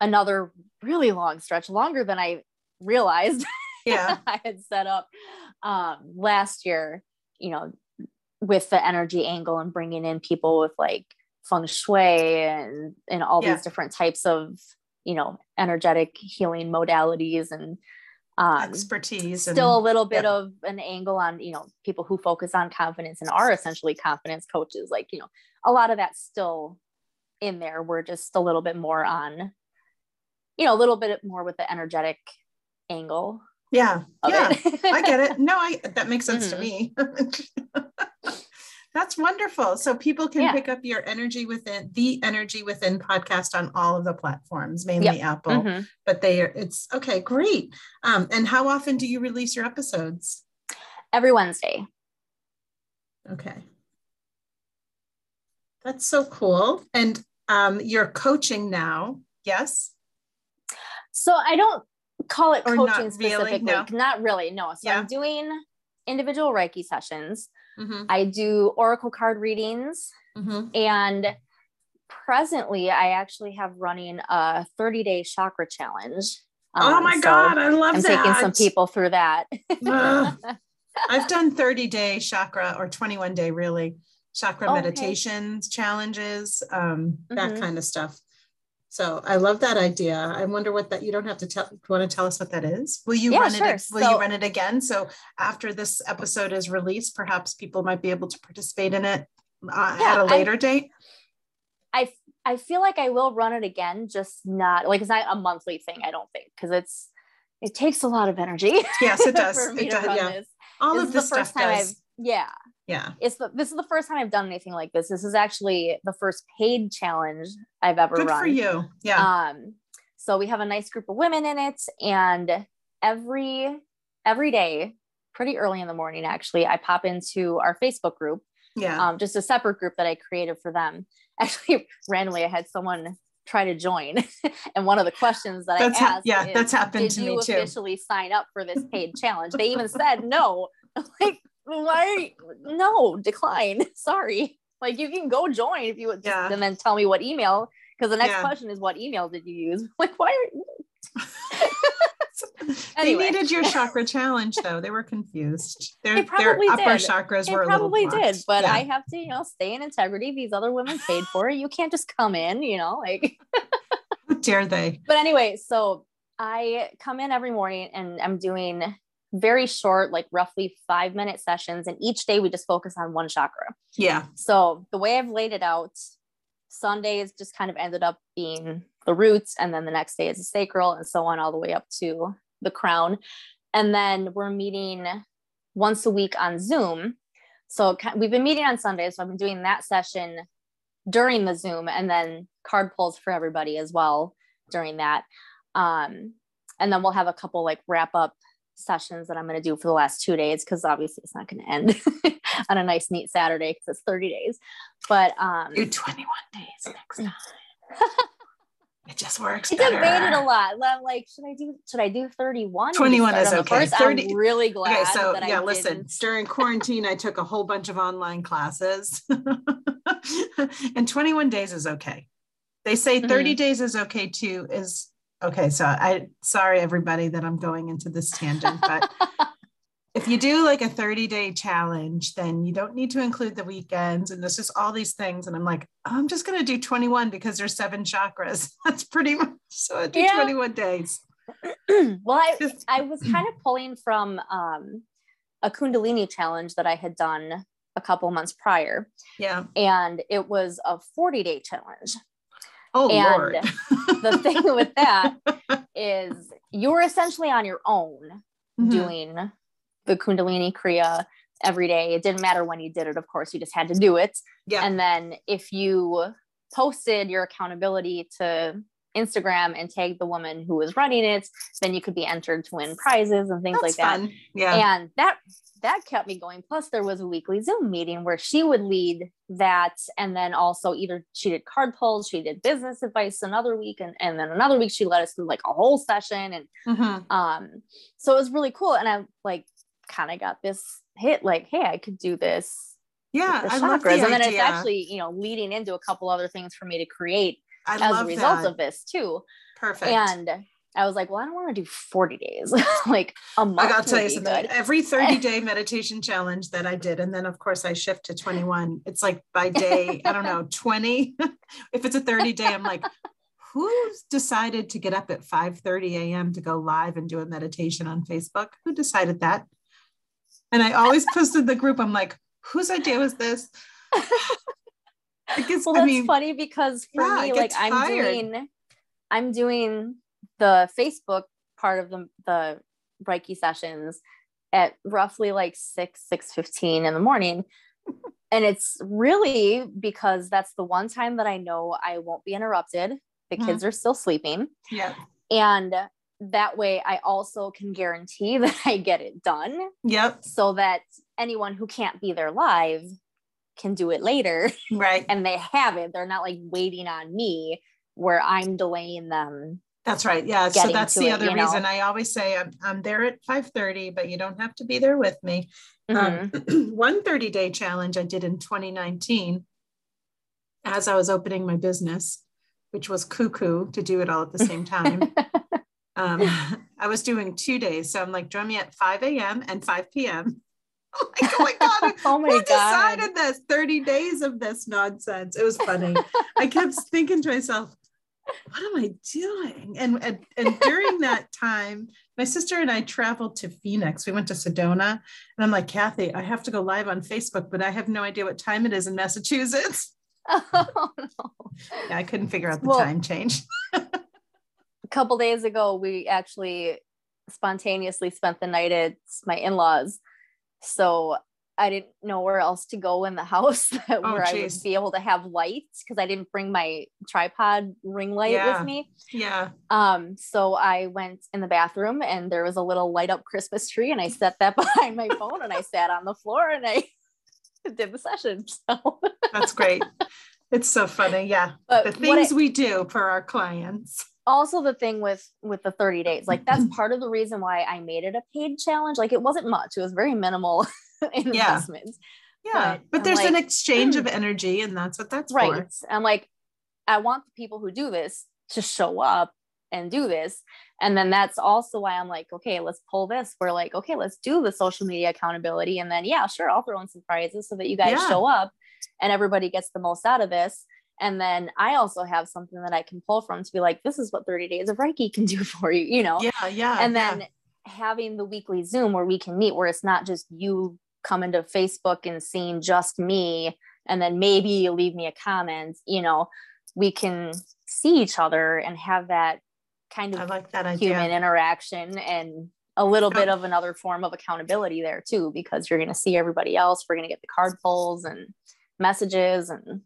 another really long stretch, longer than I realized Yeah. I had set up um, last year. You know, with the energy angle and bringing in people with like feng shui and and all Yeah. these different types of you know energetic healing modalities and um, Expertise. still a little bit yeah. of an angle on you know people who focus on confidence and are essentially confidence coaches like you know a lot of that's still in there we're just a little bit more on you know a little bit more with the energetic angle yeah. Yeah. I get it. No, I that makes sense Mhm. to me. That's wonderful. So people can Yeah. pick up your energy within the energy within podcast on all of the platforms, mainly Apple. Mhm. But they are it's okay, great. Um, and how often do you release your episodes? every wednesday Okay. That's so cool. And um, you're coaching now, yes? so i don't call it Or coaching really, specifically no? not really no so Yeah. i'm doing individual reiki sessions Mm-hmm. i do oracle card readings Mm-hmm. And presently, I actually have running a 30 day chakra challenge. oh Um, my so God, I love I'm that. taking some people through that. I've done 30 day chakra or 21 day really chakra Oh, okay. meditations, challenges, um, that Mhm. kind of stuff. So I love that idea. I wonder what that you don't have to tell. Want to tell us what that is? Will you Yeah, run sure. it? Will So- you run it again? So after this episode is released, perhaps people might be able to participate in it uh, Yeah, at a later date. I I feel like I will run it again, just not like it's not a monthly thing. I don't think because it's it takes a lot of energy. Yes, it does. It does, yeah. this. All this of is this the first stuff time does. I've yeah. Yeah. It's the this is the first time I've done anything like this. This is actually the first paid challenge I've ever run. Good run. for you. Yeah. Um, so we have a nice group of women in it, and every every day, pretty early in the morning, actually, I pop into our Facebook group, yeah. um, just a separate group that I created for them. Actually, randomly, I had someone try to join, and one of the questions that That's I ha- asked, yeah, is, that's happened did to you me too. officially sign up for this paid challenge? They even said no. like, why? No, decline. Sorry. Like, you can go join if you would, Yeah. and then tell me what email. Because the next Yeah. question is, what email did you use? Like, why are you? they needed your chakra challenge though. They were confused. Their, They probably their upper did. chakras They were a probably little did, but Yeah. I have to, you know, stay in integrity. These other women paid for it. You can't just come in, you know, like. How dare they? But anyway, so I come in every morning and I'm doing very short, like roughly five minute sessions. And each day we just focus on one chakra. Yeah. So the way I've laid it out, Sundays just kind of ended up being the roots. And then the next day is the sacral and so on, all the way up to the crown. And then we're meeting once a week on Zoom. So we've been meeting on Sundays. So I've been doing that session during the Zoom and then card pulls for everybody as well during that. Um, and then we'll have a couple like wrap up sessions that I'm going to do for the last two days because obviously it's not going to end on a nice, neat Saturday because it's 30 days. But um, do 21 days next time. it just works. I debated a lot. I'm like, should I do? Should I do 31? 21 is okay. 30, I'm really glad. Okay, so yeah, I listen. Didn't. During quarantine, I took a whole bunch of online classes, and 21 days is okay. They say 30 mm-hmm. days is okay too. Is okay so i sorry everybody that i'm going into this tangent but if you do like a 30 day challenge then you don't need to include the weekends and there's just all these things and i'm like i'm just going to do 21 because there's seven chakras. That's pretty much so i do yeah. 21 days. Well I, I was kind of pulling from um, a kundalini challenge that i had done a couple months prior. Yeah. And it was a 40 day challenge Oh, and Lord. the thing with that is you're essentially on your own mm-hmm. doing the Kundalini Kriya every day. It didn't matter when you did it, of course, you just had to do it. Yeah. And then if you posted your accountability to Instagram and tag the woman who was running it, then you could be entered to win prizes and things That's like fun. that. Yeah. And that that kept me going. Plus, there was a weekly Zoom meeting where she would lead that. And then also either she did card pulls, she did business advice another week, and, and then another week she led us through like a whole session. And mm-hmm. um, so it was really cool. And I like kind of got this hit like, hey, I could do this. Yeah. The chakras. The and then idea. it's actually, you know, leading into a couple other things for me to create I as a result that. of this too. Perfect. And I was like, well, I don't want to do 40 days, like a month. I gotta tell you something. Good. Every 30 day meditation challenge that I did, and then of course I shift to 21. It's like by day, I don't know, 20. if it's a 30 day, I'm like, who's decided to get up at 5 30 a.m. to go live and do a meditation on Facebook? Who decided that? And I always posted the group, I'm like, whose idea was this? Gets, well, that's I mean, funny because for yeah, me, like I'm doing, I'm doing the Facebook part of the, the Reiki sessions at roughly like 6, 6 15 in the morning. and it's really because that's the one time that I know I won't be interrupted. The mm-hmm. kids are still sleeping. Yeah. And that way I also can guarantee that I get it done. Yep. So that anyone who can't be there live can do it later. Right. and they have it. They're not like waiting on me where I'm delaying them that's right. Yeah. So that's the it, other reason know? I always say I'm, I'm there at 5:30, but you don't have to be there with me. Mm-hmm. Um, one 30 day challenge I did in 2019 as I was opening my business, which was cuckoo to do it all at the same time. um, I was doing two days. So I'm like, join me at 5 a.m. and 5 p.m. like, oh my God, oh my who God. decided this? 30 days of this nonsense. It was funny. I kept thinking to myself, what am I doing? And, and, and during that time, my sister and I traveled to Phoenix. We went to Sedona. And I'm like, Kathy, I have to go live on Facebook, but I have no idea what time it is in Massachusetts. Oh, no. Yeah, I couldn't figure out the well, time change. a couple days ago, we actually spontaneously spent the night at my in laws. So I didn't know where else to go in the house that, oh, where. I would be able to have lights because I didn't bring my tripod ring light yeah. with me. Yeah. Um, so I went in the bathroom and there was a little light up Christmas tree and I set that behind my phone and I sat on the floor and I did the session. So that's great. It's so funny. Yeah. But the things I, we do for our clients also the thing with with the 30 days like that's part of the reason why i made it a paid challenge. Like it wasn't much it was very minimal investments. Yeah, yeah. but, but there's like, an exchange of hmm. energy and that's what that's right. for. i'm like i want the people who do this to show up and do this. And then that's also why i'm like okay let's pull this. We're like okay let's do the social media accountability. And then yeah sure i'll throw in some prizes so that you guys yeah. show up and everybody gets the most out of this and then I also have something that I can pull from to be like, this is what 30 days of Reiki can do for you, you know? Yeah, yeah. And then yeah. having the weekly Zoom where we can meet, where it's not just you coming to Facebook and seeing just me, and then maybe you leave me a comment, you know, we can see each other and have that kind of I like that idea. human interaction and a little bit of another form of accountability there too, because you're going to see everybody else. We're going to get the card pulls and messages and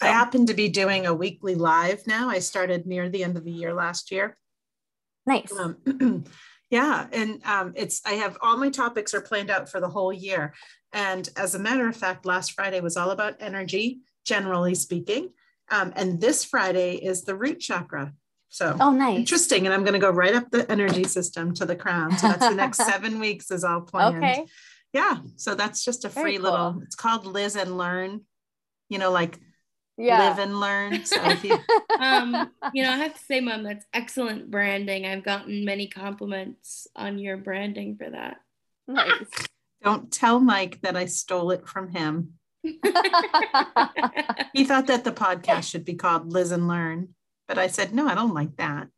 I happen to be doing a weekly live now. I started near the end of the year last year. nice. Um, yeah, and um, it's I have all my topics are planned out for the whole year. And as a matter of fact, last Friday was all about energy, generally speaking. Um, and this Friday is the root chakra. So oh, nice. interesting. And I'm going to go right up the energy system to the crown. So that's the next seven weeks is all planned. Okay. Yeah. So that's just a Very free cool. little, it's called Liz and Learn, you know, like Yeah. live and learn. So you, um, you know, I have to say, Mom, that's excellent branding. I've gotten many compliments on your branding for that. nice. don't tell Mike that I stole it from him. He thought that the podcast should be called Liz and Learn. But I said, no, I don't like that.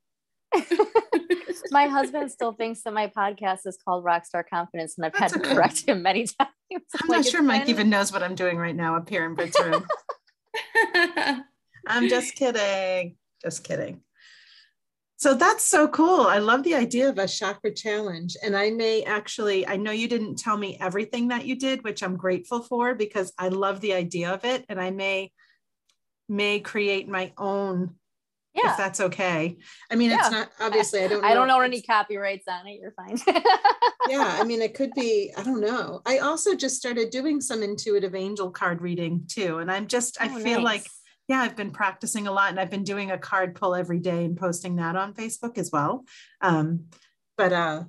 my husband still thinks that my podcast is called Rockstar Confidence, and I've That's had to okay. correct him many times. I'm Like, not sure Mike been- even knows what I'm doing right now up here in Britt's room. I'm just kidding. Just kidding. So that's so cool. I love the idea of a chakra challenge. And I may actually, I know you didn't tell me everything that you did, which I'm grateful for because I love the idea of it. And I may may create my own Yeah. if that's okay. I mean, Yeah. it's not obviously I don't know. I don't know if any copyrights on it. You're fine. yeah, I mean, it could be, I don't know. I also just started doing some intuitive angel card reading too. And I'm just, I Oh, feel like, yeah, I've been practicing a lot and I've been doing a card pull every day and posting that on Facebook as well. Um, but uh,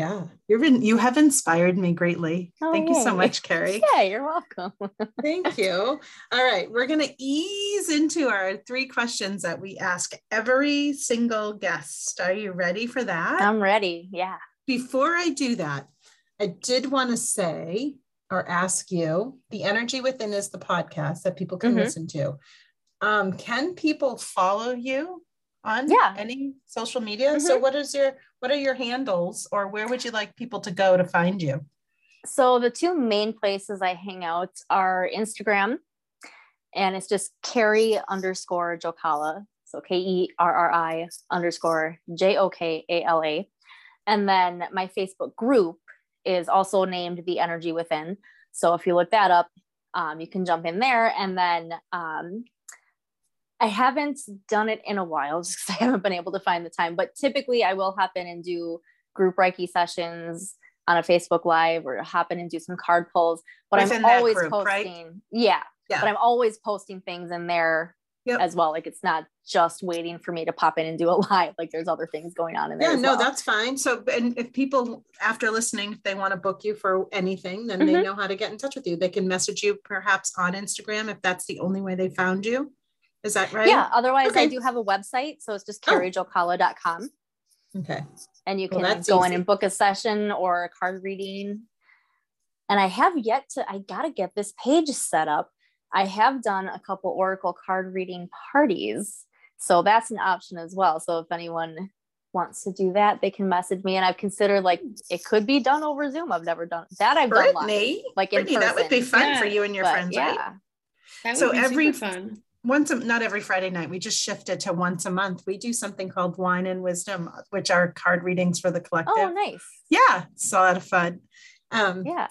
yeah, you've been, you have inspired me greatly. Oh, Thank you so much, Carrie. yeah, you're welcome. Thank you. All right, we're going to ease into our three questions that we ask every single guest. Are you ready for that? I'm ready. Yeah. Before I do that, I did want to say or ask you the Energy Within is the podcast that people can Mhm. listen to. Um, can people follow you on Yeah. any social media? So what is your what are your handles or where would you like people to go to find you? So the two main places I hang out are Instagram, and it's just Carrie underscore Jokala. So K E R R I underscore J O K A L A. And then my Facebook group is also named The Energy Within. So if you look that up, um, you can jump in there. And then um, I haven't done it in a while just because I haven't been able to find the time. But typically, I will hop in and do group Reiki sessions on a Facebook Live or hop in and do some card pulls. But I'm always group, right? posting, yeah, Yeah. But I'm always posting things in there Yep. as well. Like it's not just waiting for me to pop in and do a live. Like there's other things going on in there. Yeah, no, well. that's fine. So, and if people after listening, if they want to book you for anything, then they Mhm. know how to get in touch with you. They can message you perhaps on Instagram if that's the only way they found you. Is that right? Yeah. Otherwise, I do have a website. So it's just Oh. carriejokala.com. Okay. and you can that's go in and book a session or a card reading. And I have yet to, I got to get this page set up. I have done a couple Oracle card reading parties. So that's an option as well. So if anyone wants to do that, they can message me. And I've considered like it could be done over Zoom. I've never done that. I've done live, Brittany, like in Brittany, that would be fun Yeah, for you and your but friends, yeah. right? That So be every- super fun. Once a, not every Friday night, we just shifted to once a month. We do something called Wine and Wisdom, which are card readings for the collective. Oh, nice. Yeah, it's a lot of fun. Um, Yeah.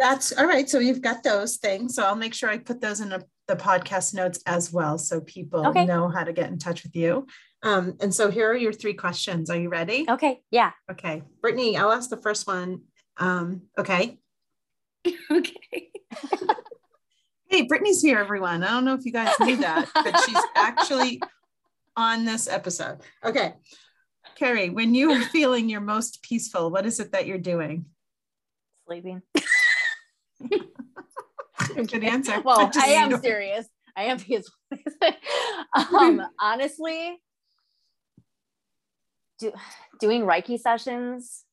That's all right. So you've got those things. So I'll make sure I put those in the, the podcast notes as well, so people Okay. know how to get in touch with you. Um, and so here are your three questions. Are you ready? Okay. Yeah. Okay, Brittany, I'll ask the first one. Um, okay. okay. Hey, Brittany's here, everyone. I don't know if you guys knew that, but she's actually on this episode. Okay. Carrie, when you are feeling your most peaceful, what is it that you're doing? Sleeping. Good answer. well, I am serious. I am because um honestly do, doing Reiki sessions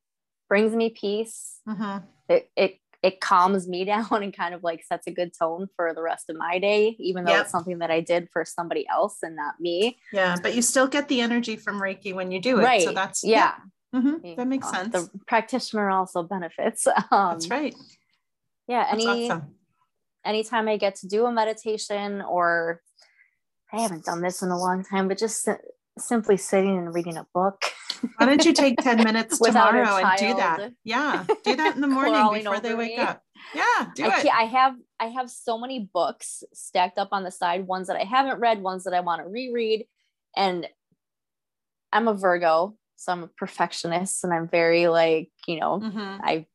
brings me peace. Mhm. It, it it calms me down and kind of like sets a good tone for the rest of my day, even though Yep. it's something that I did for somebody else and not me. Yeah, but you still get the energy from Reiki when you do it. right. So that's yeah. Mhm, That makes sense. The practitioner also benefits. Um, That's right. Yeah. Any awesome. anytime I get to do a meditation or I haven't done this in a long time, but just simply sitting and reading a book. Why don't you take 10 minutes tomorrow and do that? Yeah. Do that in the morning before they wake me. up. Yeah. Do I, it. I have I have so many books stacked up on the side, ones that I haven't read, ones that I want to reread. And I'm a Virgo, so I'm a perfectionist and I'm very like, you know, Mhm. I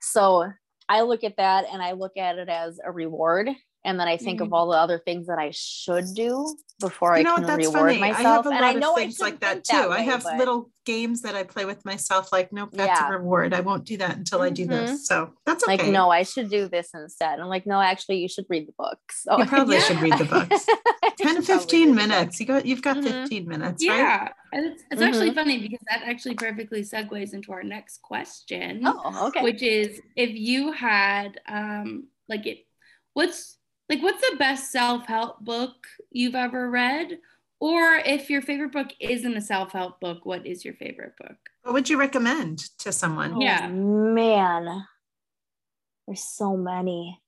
so I look at that and I look at it as a reward. And then I think Mhm. of all the other things that I should do before You I can? That's reward funny. I myself. have a and lot I know of I things like shouldn't that think too. I have but- little games that I play with myself, like, nope, that's Yeah. a reward. I won't do that until I do this. So that's okay. like, no, I should do this instead. I'm like, no, actually, you should read the books. So You probably Yeah. should read the books. 10 to 15 read the book. minutes. You got you've got Mhm. 15 minutes, right? Yeah, and it's, it's actually Mhm. funny because that actually perfectly segues into our next question, Oh, okay. which is if you had um like it, what's like what's the best self help book you've ever read, or if your favorite book isn't a self help book, what is your favorite book? What would you recommend to someone? Oh, Yeah. man. There's so many.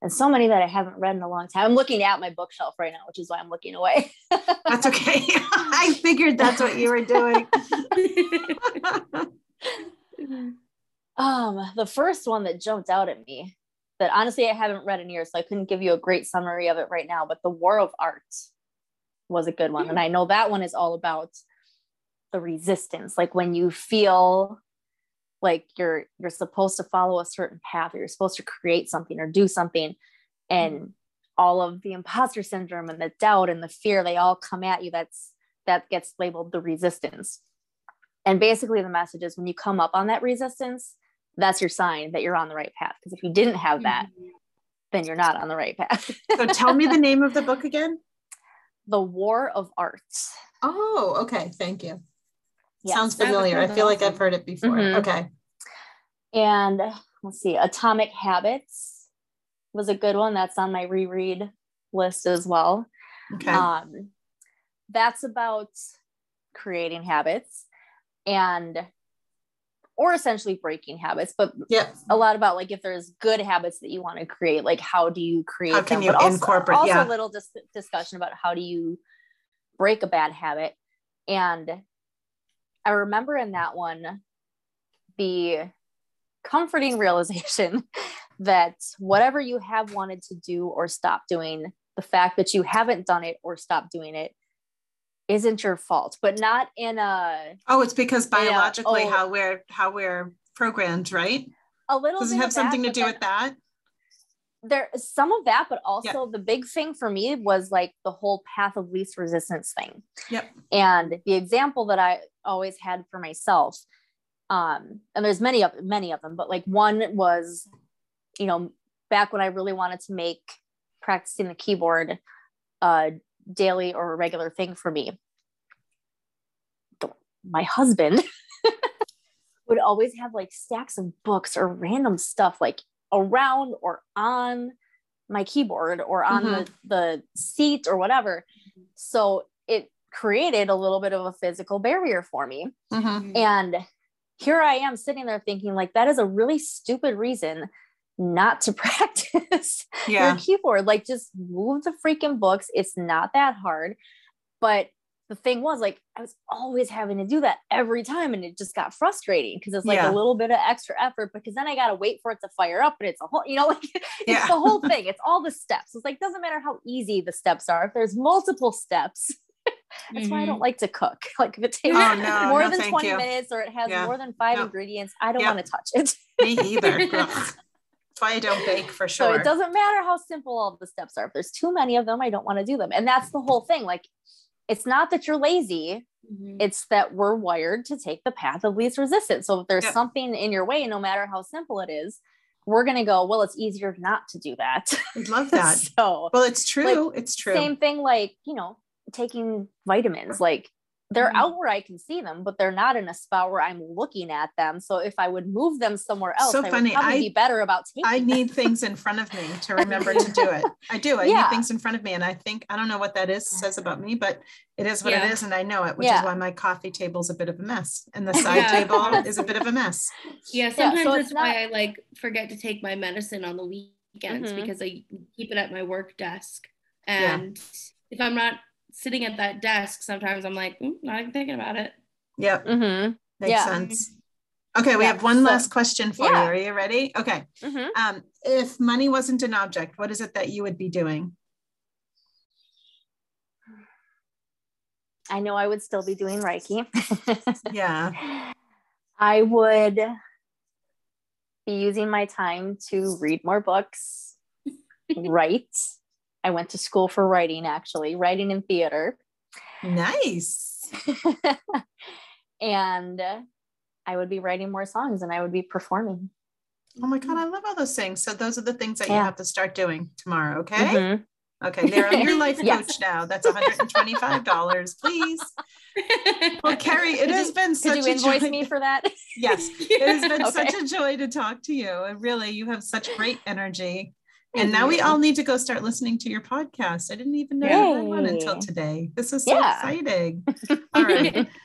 And so many that I haven't read in a long time. I'm looking at my bookshelf right now, which is why I'm looking away. That's okay. I figured that's what you were doing. um, the first one that jumped out at me that honestly I haven't read in years, so I couldn't give you a great summary of it right now, but The War of Art was a good one. And I know that one is all about the resistance, like when you feel like you're you're supposed to follow a certain path or you're supposed to create something or do something and mm-hmm. all of the imposter syndrome and the doubt and the fear they all come at you that's that gets labeled the resistance and basically the message is when you come up on that resistance that's your sign that you're on the right path because if you didn't have that then you're not on the right path so tell me the name of the book again. the war of art Oh, okay. Thank you. Yes. Sounds familiar. I feel like. I've heard it before. Mhm. Okay. and let's see atomic habits was a good one that's on my reread list as well Okay. um that's about creating habits and or essentially breaking habits but yeah. a lot about like if there's good habits that you want to create like how do you create How can them you but also, incorporate- also yeah. a little dis- discussion about how do you break a bad habit and i remember in that one the comforting realization that whatever you have wanted to do or stop doing the fact that you haven't done it or stopped doing it isn't your fault but not in a Oh, it's because Yeah. biologically Oh. how we're how we're programmed, right? a little Does it have of that, something to do with that? there some of that but also the big thing for me was like the whole path of least resistance thing Yep. and the example that i always had for myself um and there's many of many of them but like one was you know back when i really wanted to make practicing the keyboard a daily or a regular thing for me my husband would always have like stacks of books or random stuff like around or on my keyboard or on the, the seat or whatever. So it created a little bit of a physical barrier for me. Mhm. And here I am sitting there thinking, like, that is a really stupid reason not to practice Yeah. your keyboard. Like, just move the freaking books. It's not that hard. But the thing was, like, I was always having to do that every time. And it just got frustrating because it's like Yeah. a little bit of extra effort because then I got to wait for it to fire up. And it's a whole, you know, like, it's Yeah. the whole thing. It's all the steps. It's like, doesn't matter how easy the steps are. If there's multiple steps, that's why I don't mm-hmm. like to cook. Like, if it takes Oh, no, more no, than 20 you. minutes or it has Yeah. more than five No. ingredients, I don't want to touch it. Me either. That's why I don't bake for sure. So it doesn't matter how simple all the steps are. If there's too many of them, I don't want to do them. And that's the whole thing. Like, it's not that you're lazy, Mhm. it's that we're wired to take the path of least resistance. So if there's something in your way, no matter how simple it is, we're going to go, well, it's easier not to do that. I love that. so, Well, it's true. it's true. same thing like, you know, taking vitamins. Like, they're Mhm. out where I can see them, but they're not in a spot where I'm looking at them. So if I would move them somewhere else, So I funny. would probably I- be better about taking. I them. need things in front of me to remember to do it. I do. I Yeah. need things in front of me. And I think, I don't know what that is, says about me, but it is what Yeah. it is. And I know it, which is why my coffee table's a bit of a mess. And the side Yeah. table is a bit of a mess. Yeah, so sometimes it's that's why I like forget to take my medicine on the weekends Mhm. because I keep it at my work desk. Yeah. And if I'm not sitting at that desk, sometimes I'm like, "Mm, not even thinking about it. Yep. Mhm. Makes Yeah. sense. Okay. We Yeah, have one so- last question for Yeah. you. Are you ready? Okay. Mhm. Um, if money wasn't an object, what is it that you would be doing? I know I would still be doing Reiki. Yeah. I would be using my time to read more books, write. I went to school for writing, actually, writing in theater. Nice. and I would be writing more songs and I would be performing. Oh my God. I love all those things. So those are the things that you have to start doing tomorrow. Okay. Mhm. Okay. They're on your life Yes. coach now. That's $125, please. Well, Carrie, it Did has you- been such Did you a invoice joy. me for that? Yes. It has been Okay. such a joy to talk to you. And really, you have such great energy. And Thank now we all need to go start listening to your podcast. I didn't even know you had one until today. This is so Yeah. exciting. All right.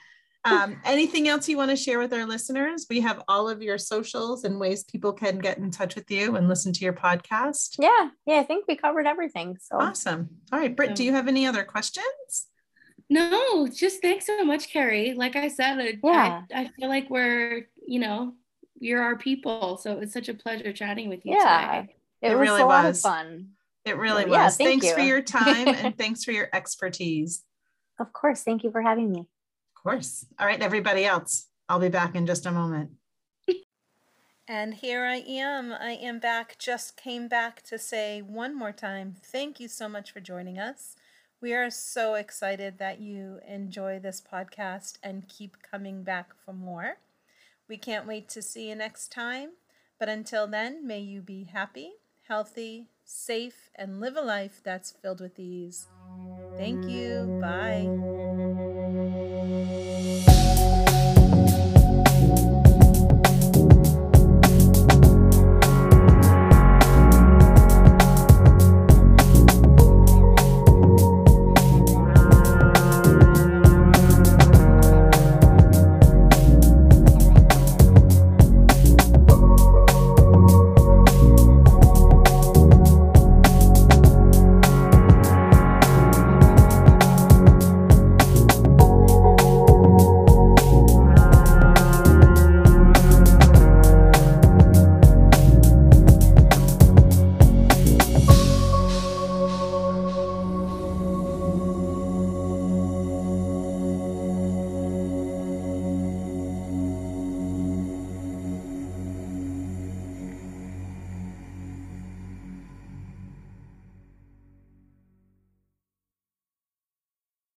Um, anything else you want to share with our listeners? We have all of your socials and ways people can get in touch with you and listen to your podcast. yeah, yeah, I think we covered everything. So Awesome. All right, Britt, do you have any other questions? no, just thanks so much, Carrie. Like I said, I, Yeah. I, I feel like we're, you know, you're our people. So it's such a pleasure chatting with you yeah, today. It, It was really a lot was. of fun. It really Yeah, was. thank thanks for your time and thanks for your expertise. Of course. Thank you for having me. Of course. All right, everybody else. I'll be back in just a moment. And here I am. I am back. Just came back to say one more time thank you so much for joining us. We are so excited that you enjoy this podcast and keep coming back for more. We can't wait to see you next time. But until then, may you be happy, healthy, safe, and live a life that's filled with ease. Thank you. Bye.